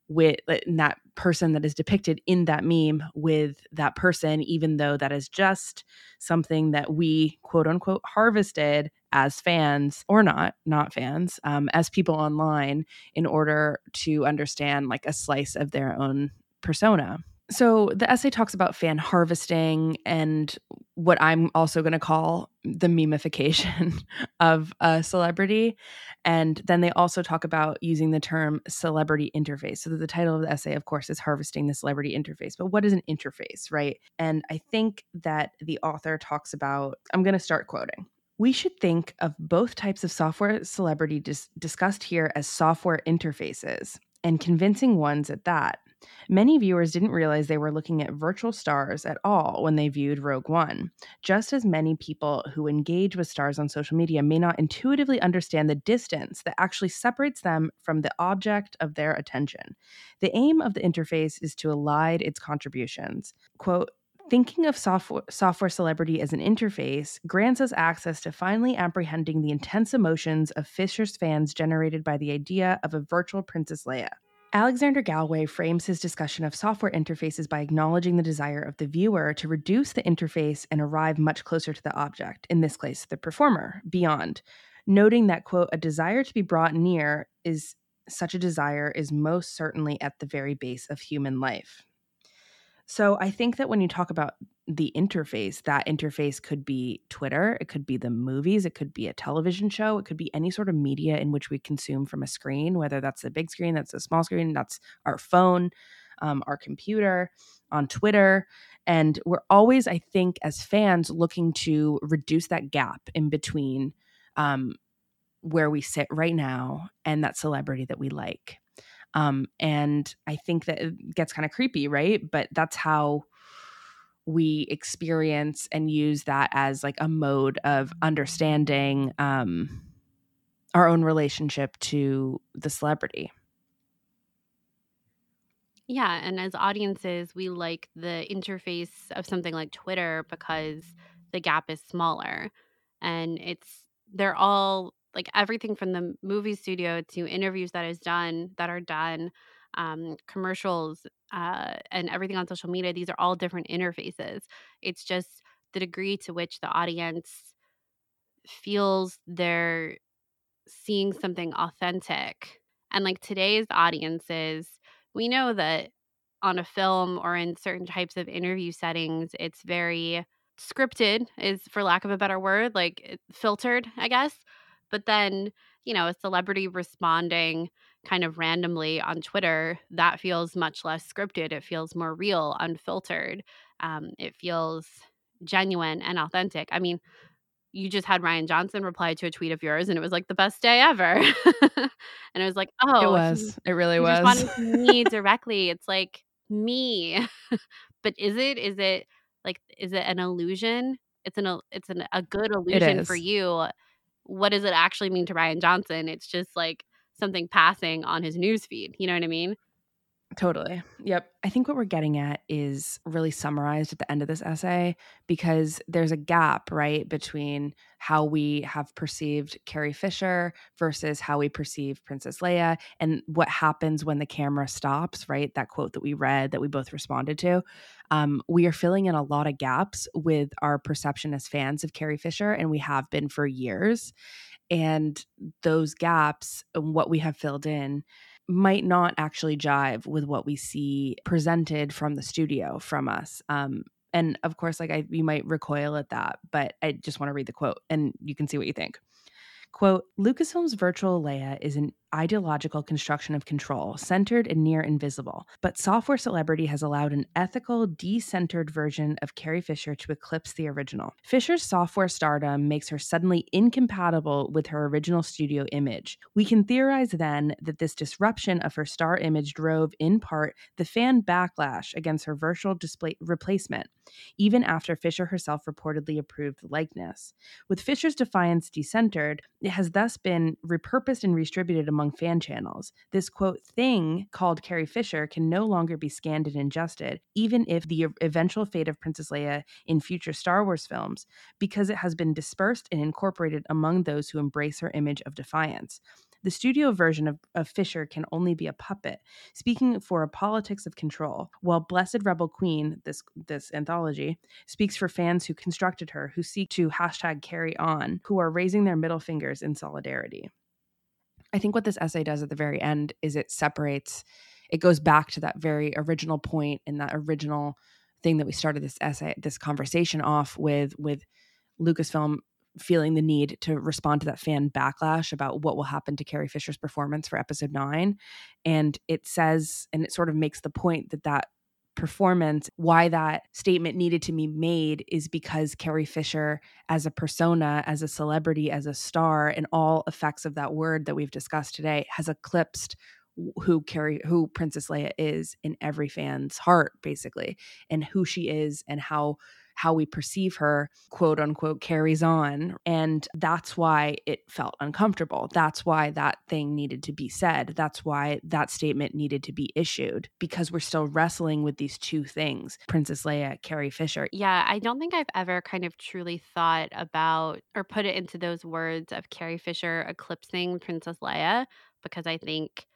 with that person that is depicted in that meme with that person even though that is just something that we quote unquote harvested as fans or not not fans um, as people online in order to understand like a slice of their own persona so the essay talks about fan harvesting and what I'm also going to call the memification *laughs* of a celebrity. And then they also talk about using the term celebrity interface. So the title of the essay, of course, is Harvesting the Celebrity Interface. But what is an interface, right? And I think that the author talks about, I'm going to start quoting. We should think of both types of software celebrity dis- discussed here as software interfaces, and convincing ones at that. Many viewers didn't realize they were looking at virtual stars at all when they viewed Rogue One. Just as many people who engage with stars on social media may not intuitively understand the distance that actually separates them from the object of their attention. The aim of the interface is to elide its contributions. Quote, Thinking of software, software celebrity as an interface grants us access to finally apprehending the intense emotions of Fisher's fans generated by the idea of a virtual Princess Leia. Alexander Galloway frames his discussion of software interfaces by acknowledging the desire of the viewer to reduce the interface and arrive much closer to the object, in this case, the performer, beyond, noting that, quote, a desire to be brought near is such a desire is most certainly at the very base of human life. So I think that when you talk about the interface, that interface could be Twitter, it could be the movies, it could be a television show, it could be any sort of media in which we consume from a screen, whether that's the big screen, that's a small screen, that's our phone, um, our computer, on Twitter. And we're always, I think, as fans, looking to reduce that gap in between um, where we sit right now and that celebrity that we like. Um, and I think that it gets kind of creepy, right? But that's how we experience and use that as like a mode of understanding um, our own relationship to the celebrity. Yeah, and as audiences, we like the interface of something like Twitter because the gap is smaller and it's they're all like everything from the movie studio to interviews that is done that are done um, commercials uh, and everything on social media these are all different interfaces. It's just the degree to which the audience feels they're seeing something authentic. And like today's audiences we know that on a film or in certain types of interview settings it's very scripted is for lack of a better word like filtered i guess. But then, you know, a celebrity responding kind of randomly on Twitter, that feels much less scripted. It feels more real, unfiltered. Um, it feels genuine and authentic. I mean, you just had Rian Johnson reply to a tweet of yours, and it was like the best day ever. *laughs* and it was like, oh, it was. He, it really was. Me *laughs* directly. It's like me, *laughs* but is it? Is it like? Is it an illusion? It's an. It's an, a good illusion for you what does it actually mean to Rian Johnson? It's just like something passing on his newsfeed. You know what I mean? Totally. Yep. I think what we're getting at is really summarized at the end of this essay because there's a gap, right, between how we have perceived Carrie Fisher versus how we perceive Princess Leia and what happens when the camera stops, right? That quote that we read that we both responded to. Um, we are filling in a lot of gaps with our perception as fans of Carrie Fisher, and we have been for years. And those gaps, and what we have filled in, might not actually jive with what we see presented from the studio from us. Um, And of course, like I, you might recoil at that, but I just want to read the quote and you can see what you think. Quote Lucasfilm's virtual Leia is an ideological construction of control, centered and near invisible. But software celebrity has allowed an ethical, decentered version of Carrie Fisher to eclipse the original. Fisher's software stardom makes her suddenly incompatible with her original studio image. We can theorize then that this disruption of her star image drove, in part, the fan backlash against her virtual display replacement, even after Fisher herself reportedly approved the likeness. With Fisher's defiance decentered, it has thus been repurposed and redistributed among among fan channels. This quote thing called Carrie Fisher can no longer be scanned and ingested, even if the eventual fate of Princess Leia in future Star Wars films, because it has been dispersed and incorporated among those who embrace her image of defiance. The studio version of, of Fisher can only be a puppet, speaking for a politics of control, while Blessed Rebel Queen, this this anthology, speaks for fans who constructed her, who seek to hashtag carry on, who are raising their middle fingers in solidarity. I think what this essay does at the very end is it separates, it goes back to that very original point in that original thing that we started this essay, this conversation off with, with Lucasfilm feeling the need to respond to that fan backlash about what will happen to Carrie Fisher's performance for episode nine. And it says, and it sort of makes the point that that performance, why that statement needed to be made is because Carrie Fisher, as a persona, as a celebrity, as a star, and all effects of that word that we've discussed today, has eclipsed who Carrie, who Princess Leia is in every fan's heart, basically, and who she is and how how we perceive her, quote unquote, carries on. And that's why it felt uncomfortable. That's why that thing needed to be said. That's why that statement needed to be issued because we're still wrestling with these two things Princess Leia, Carrie Fisher. Yeah, I don't think I've ever kind of truly thought about or put it into those words of Carrie Fisher eclipsing Princess Leia because I think.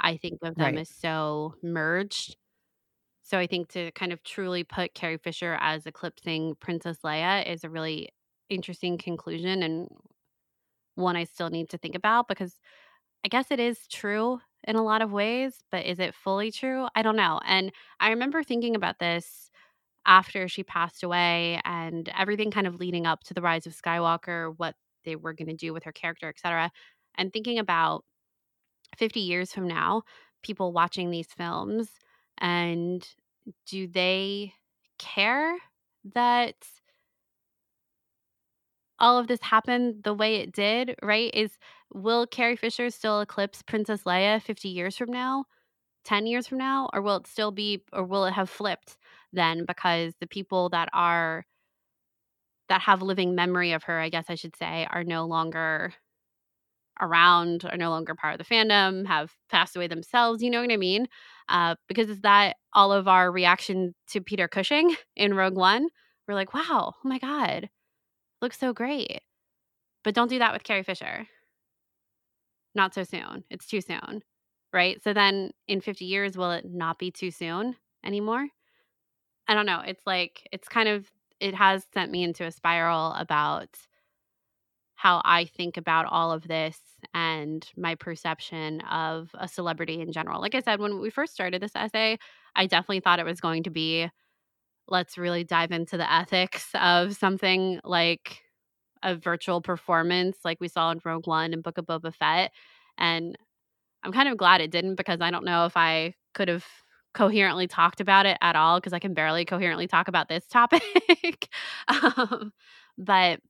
I think of them right. as so merged so I think to kind of truly put Carrie Fisher as eclipsing Princess Leia is a really interesting conclusion and one I still need to think about because I guess it is true in a lot of ways, but is it fully true? I don't know. And I remember thinking about this after she passed away and everything kind of leading up to the rise of Skywalker, what they were going to do with her character, etc. And thinking about 50 years from now, people watching these films and do they care that all of this happened the way it did, right? Is will Carrie Fisher still eclipse Princess Leia 50 years from now, 10 years from now, or will it still be or will it have flipped then because the people that are that have living memory of her, I guess I should say, are no longer around, are no longer part of the fandom, have passed away themselves. You know what I mean? Uh, because is that all of our reaction to Peter Cushing *laughs* in Rogue One? We're like, wow, oh my God, looks so great. But don't do that with Carrie Fisher. Not so soon. It's too soon. Right. So then in 50 years, will it not be too soon anymore? I don't know. It's like, it's kind of, it has sent me into a spiral about how I think about all of this and my perception of a celebrity in general. Like I said, when we first started this essay, I definitely thought it was going to be let's really dive into the ethics of something like a virtual performance like we saw in Rogue One and Book of Boba Fett. And I'm kind of glad it didn't because I don't know if I could have coherently talked about it at all because I can barely coherently talk about this topic. *laughs* um, but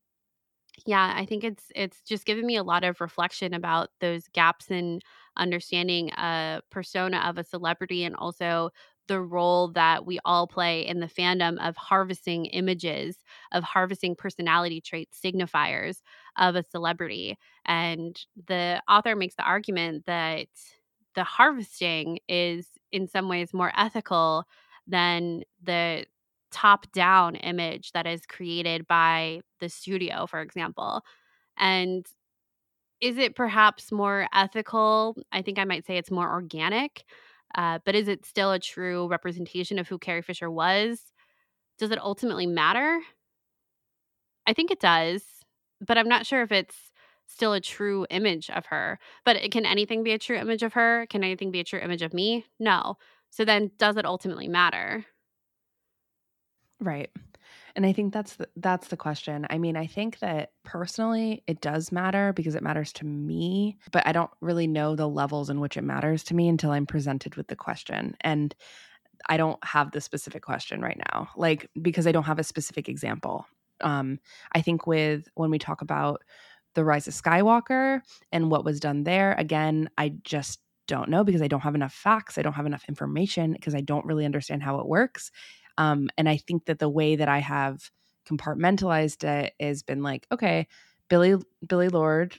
yeah, I think it's it's just given me a lot of reflection about those gaps in understanding a persona of a celebrity and also the role that we all play in the fandom of harvesting images, of harvesting personality traits, signifiers of a celebrity. And the author makes the argument that the harvesting is in some ways more ethical than the top down image that is created by the studio, for example. And is it perhaps more ethical? I think I might say it's more organic, uh, but is it still a true representation of who Carrie Fisher was? Does it ultimately matter? I think it does, but I'm not sure if it's still a true image of her. But can anything be a true image of her? Can anything be a true image of me? No. So then, does it ultimately matter? Right. And I think that's the, that's the question. I mean, I think that personally it does matter because it matters to me, but I don't really know the levels in which it matters to me until I'm presented with the question. And I don't have the specific question right now. Like because I don't have a specific example. Um I think with when we talk about the rise of Skywalker and what was done there, again, I just don't know because I don't have enough facts. I don't have enough information because I don't really understand how it works. Um, and I think that the way that I have compartmentalized it has been like, okay, Billie Billie Lourd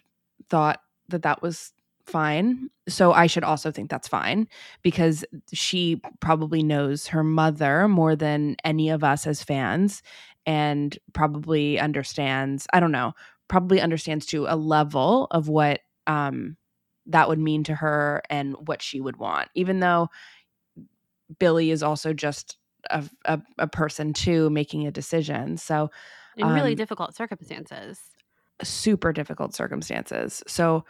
thought that that was fine. So I should also think that's fine because she probably knows her mother more than any of us as fans and probably understands, I don't know, probably understands to a level of what um that would mean to her and what she would want. Even though Billy is also just a, a, a person too making a decision. So in really um, difficult circumstances. Super difficult circumstances. So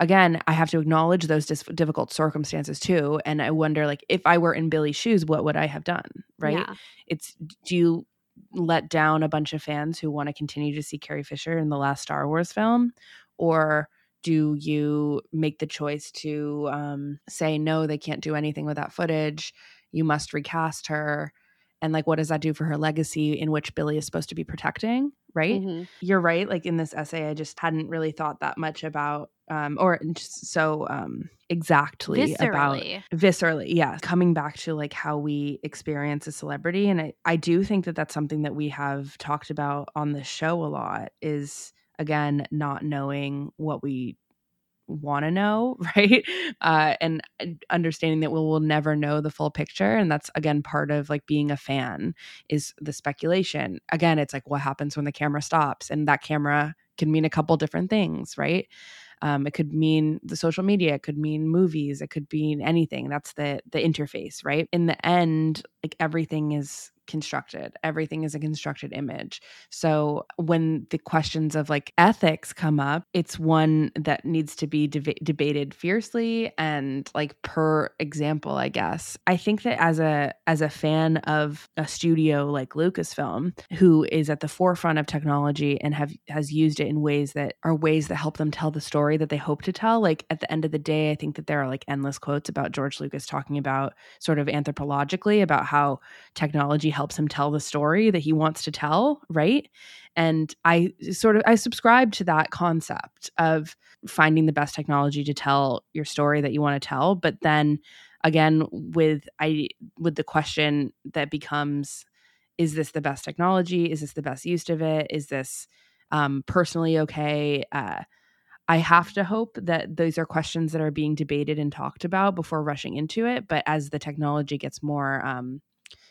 again, I have to acknowledge those dis- difficult circumstances too. And I wonder, like, if I were in Billie's shoes, what would I have done? Right? Yeah. It's do you let down a bunch of fans who want to continue to see Carrie Fisher in the last Star Wars film, or do you make the choice to um, say no? They can't do anything with that footage. You must recast her and like what does that do for her legacy in which billie is supposed to be protecting right mm-hmm. you're right like in this essay i just hadn't really thought that much about um or so um exactly viscerally. about viscerally yeah coming back to like how we experience a celebrity and I, I do think that that's something that we have talked about on the show a lot is again not knowing what we want to know, *laughs* right? Uh, and understanding that we'll, we'll never know the full picture. And that's, again, part of like being a fan is the speculation. Again, it's like what happens when the camera stops, and that camera can mean a couple different things, right? Um, it could mean the social media, it could mean movies, it could mean anything. That's the the interface, right? In the end, like everything is constructed. Everything is a constructed image. So when the questions of like ethics come up, it's one that needs to be de- debated fiercely and like per example, I guess. I think that as a as a fan of a studio like Lucasfilm who is at the forefront of technology and have has used it in ways that are ways that help them tell the story that they hope to tell, like at the end of the day, I think that there are like endless quotes about George Lucas talking about sort of anthropologically about how technology helps him tell the story that he wants to tell, right? And I sort of I subscribe to that concept of finding the best technology to tell your story that you want to tell, but then again with I with the question that becomes is this the best technology? Is this the best use of it? Is this um, personally okay? Uh, I have to hope that those are questions that are being debated and talked about before rushing into it. But as the technology gets more um,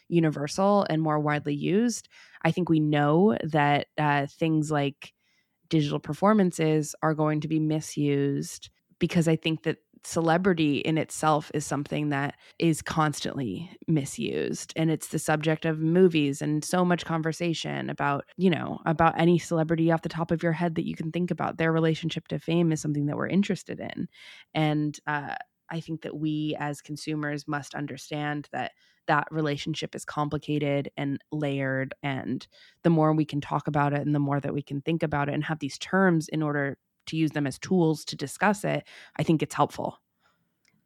universal and more widely used. I think we know that uh, things like digital performances are going to be misused because I think that celebrity in itself is something that is constantly misused and it's the subject of movies and so much conversation about you know about any celebrity off the top of your head that you can think about their relationship to fame is something that we're interested in and uh, i think that we as consumers must understand that that relationship is complicated and layered and the more we can talk about it and the more that we can think about it and have these terms in order to use them as tools to discuss it i think it's helpful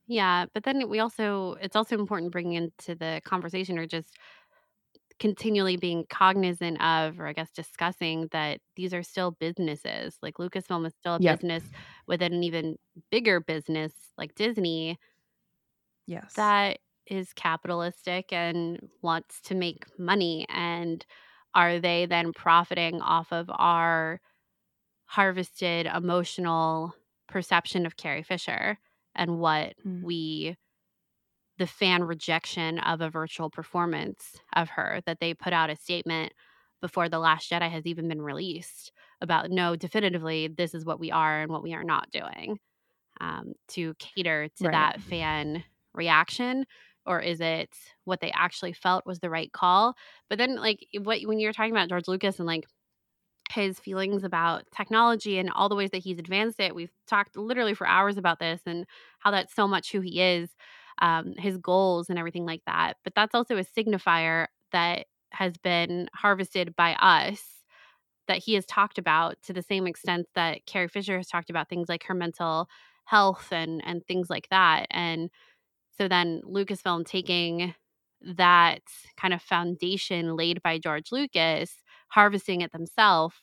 yeah but then we also it's also important bringing into the conversation or just continually being cognizant of or i guess discussing that these are still businesses like lucasfilm is still a yep. business within an even bigger business like disney yes that is capitalistic and wants to make money and are they then profiting off of our harvested emotional perception of Carrie Fisher and what mm. we the fan rejection of a virtual performance of her that they put out a statement before the last jedi has even been released about no definitively this is what we are and what we are not doing um, to cater to right. that fan reaction or is it what they actually felt was the right call but then like what when you're talking about george lucas and like his feelings about technology and all the ways that he's advanced it we've talked literally for hours about this and how that's so much who he is um, his goals and everything like that but that's also a signifier that has been harvested by us that he has talked about to the same extent that Carrie Fisher has talked about things like her mental health and and things like that. And so then Lucasfilm taking that kind of foundation laid by George Lucas, harvesting it themselves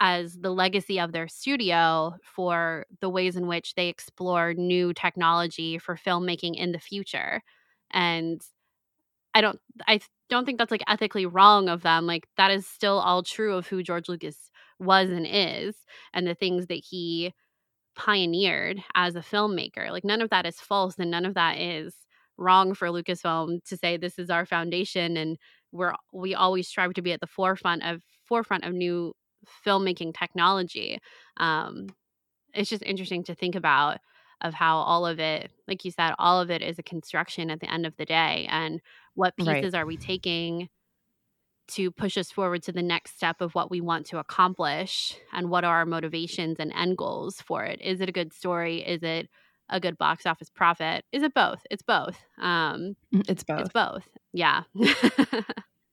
as the legacy of their studio for the ways in which they explore new technology for filmmaking in the future. And I don't I don't think that's like ethically wrong of them. Like that is still all true of who George Lucas was and is and the things that he pioneered as a filmmaker. Like none of that is false and none of that is wrong for Lucasfilm to say this is our foundation and we're we always strive to be at the forefront of forefront of new filmmaking technology. Um it's just interesting to think about of how all of it like you said all of it is a construction at the end of the day and what pieces right. are we taking to push us forward to the next step of what we want to accomplish and what are our motivations and end goals for it. Is it a good story? Is it a good box office profit? Is it both? It's both. Um mm, it's both. it's both. Yeah. *laughs*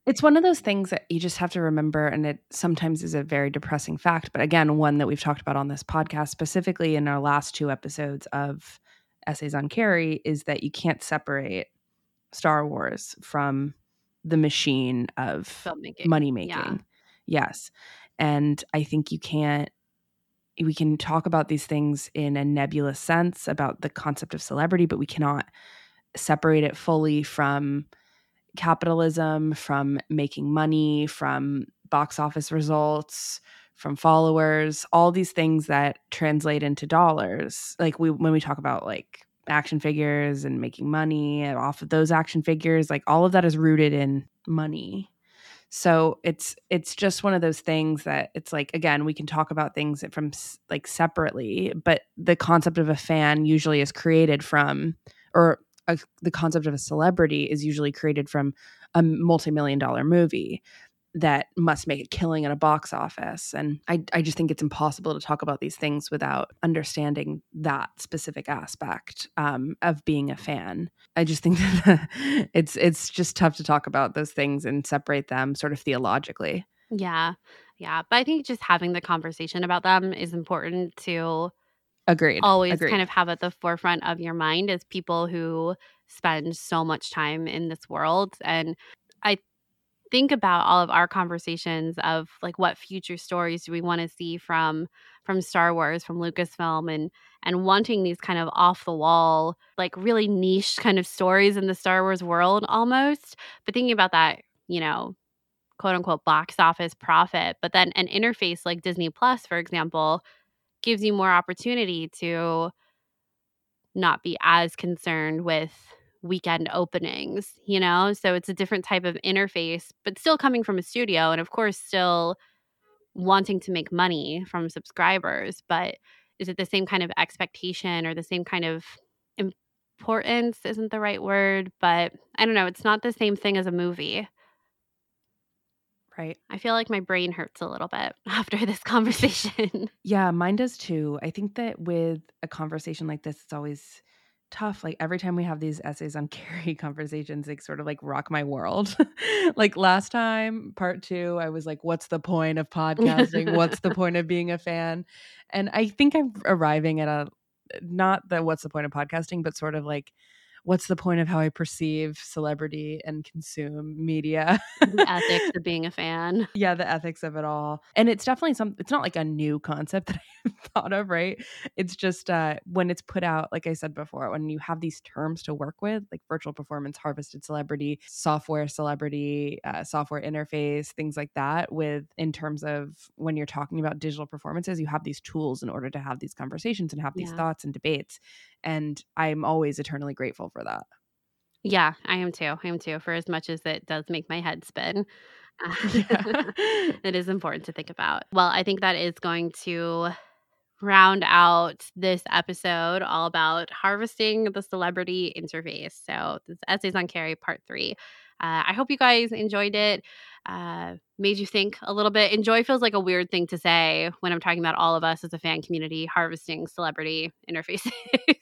It's one of those things that you just have to remember and it sometimes is a very depressing fact but again one that we've talked about on this podcast specifically in our last two episodes of essays on carrie is that you can't separate star wars from the machine of Filmmaking. money making. Yeah. Yes. And I think you can't we can talk about these things in a nebulous sense about the concept of celebrity, but we cannot separate it fully from capitalism, from making money, from box office results, from followers, all these things that translate into dollars. Like we when we talk about like action figures and making money off of those action figures like all of that is rooted in money. So it's it's just one of those things that it's like again we can talk about things from like separately but the concept of a fan usually is created from or a, the concept of a celebrity is usually created from a multi-million dollar movie that must make a killing at a box office. And I, I just think it's impossible to talk about these things without understanding that specific aspect um, of being a fan. I just think *laughs* that it's it's just tough to talk about those things and separate them sort of theologically. Yeah. Yeah. But I think just having the conversation about them is important to Agreed. Always Agreed. kind of have at the forefront of your mind as people who spend so much time in this world. And I think about all of our conversations of like what future stories do we want to see from from Star Wars, from Lucasfilm and and wanting these kind of off the wall, like really niche kind of stories in the Star Wars world almost. But thinking about that, you know, quote unquote box office profit, but then an interface like Disney Plus, for example, gives you more opportunity to not be as concerned with weekend openings, you know? So it's a different type of interface, but still coming from a studio and of course still wanting to make money from subscribers, but is it the same kind of expectation or the same kind of importance isn't the right word, but I don't know, it's not the same thing as a movie. Right. I feel like my brain hurts a little bit *laughs* after this conversation. yeah, mine does too. I think that with a conversation like this, it's always tough. Like every time we have these essays on *laughs* Carrie conversations, they sort of like rock my world. *laughs* like last time, part two, I was like, what's the point of podcasting? what's the *laughs* point of being a fan? And I think I'm arriving at a not the what's the point of podcasting, but sort of like what's the point of how I perceive celebrity and consume media? the *laughs* ethics of being a fan. Yeah, the ethics of it all. And it's definitely some it's not like a new concept *laughs* that I've thought of, right? It's just uh when it's put out, like I said before, when you have these terms to work with, like virtual performance, harvested celebrity, software celebrity, uh, software interface, things like that, with in terms of when you're talking about digital performances, you have these tools in order to have these conversations and have these yeah. thoughts and debates. And I'm always eternally grateful for that. Yeah, I am too. I am too. For as much as it does make my head spin, *laughs* *laughs* it is important to think about. Well, I think that is going to round out this episode all about harvesting the celebrity interface. So, this Essays on Carrie Part 3. Uh, I hope you guys enjoyed it. Uh, made you think a little bit. Enjoy feels like a weird thing to say when I'm talking about all of us as a fan community harvesting celebrity interfaces.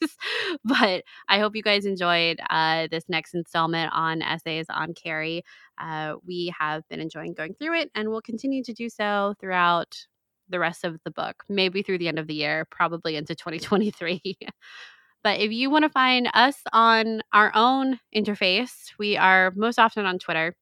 *laughs* but I hope you guys enjoyed uh, this next installment on essays on Carrie. Uh, we have been enjoying going through it and we'll continue to do so throughout the rest of the book, maybe through the end of the year, probably into 2023. *laughs* but if you want to find us on our own interface, we are most often on Twitter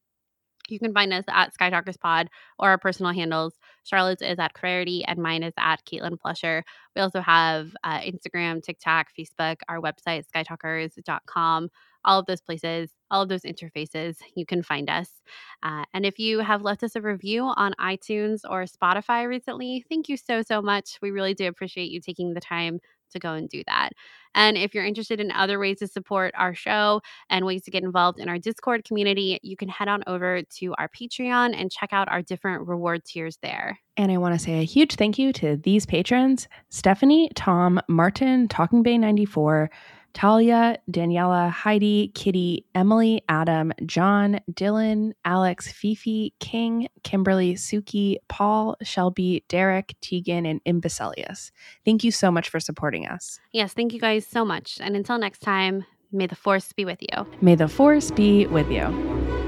you can find us at Sky Talkers Pod or our personal handles. Charlotte's is at Clarity and mine is at Caitlin Plesher. We also have uh, Instagram, TikTok, Facebook, our website, skytalkers.com. All of those places, all of those interfaces, you can find us. Uh, and if you have left us a review on iTunes or Spotify recently, thank you so, so much. We really do appreciate you taking the time to go and do that. And if you're interested in other ways to support our show and ways to get involved in our Discord community, you can head on over to our Patreon and check out our different reward tiers there. And I want to say a huge thank you to these patrons Stephanie, Tom, Martin, Talking Bay 94. Talia, Daniela, Heidi, Kitty, Emily, Adam, John, Dylan, Alex, Fifi, King, Kimberly, Suki, Paul, Shelby, Derek, Tegan, and Imbecilius. Thank you so much for supporting us. Yes, thank you guys so much. And until next time, may the force be with you. May the force be with you.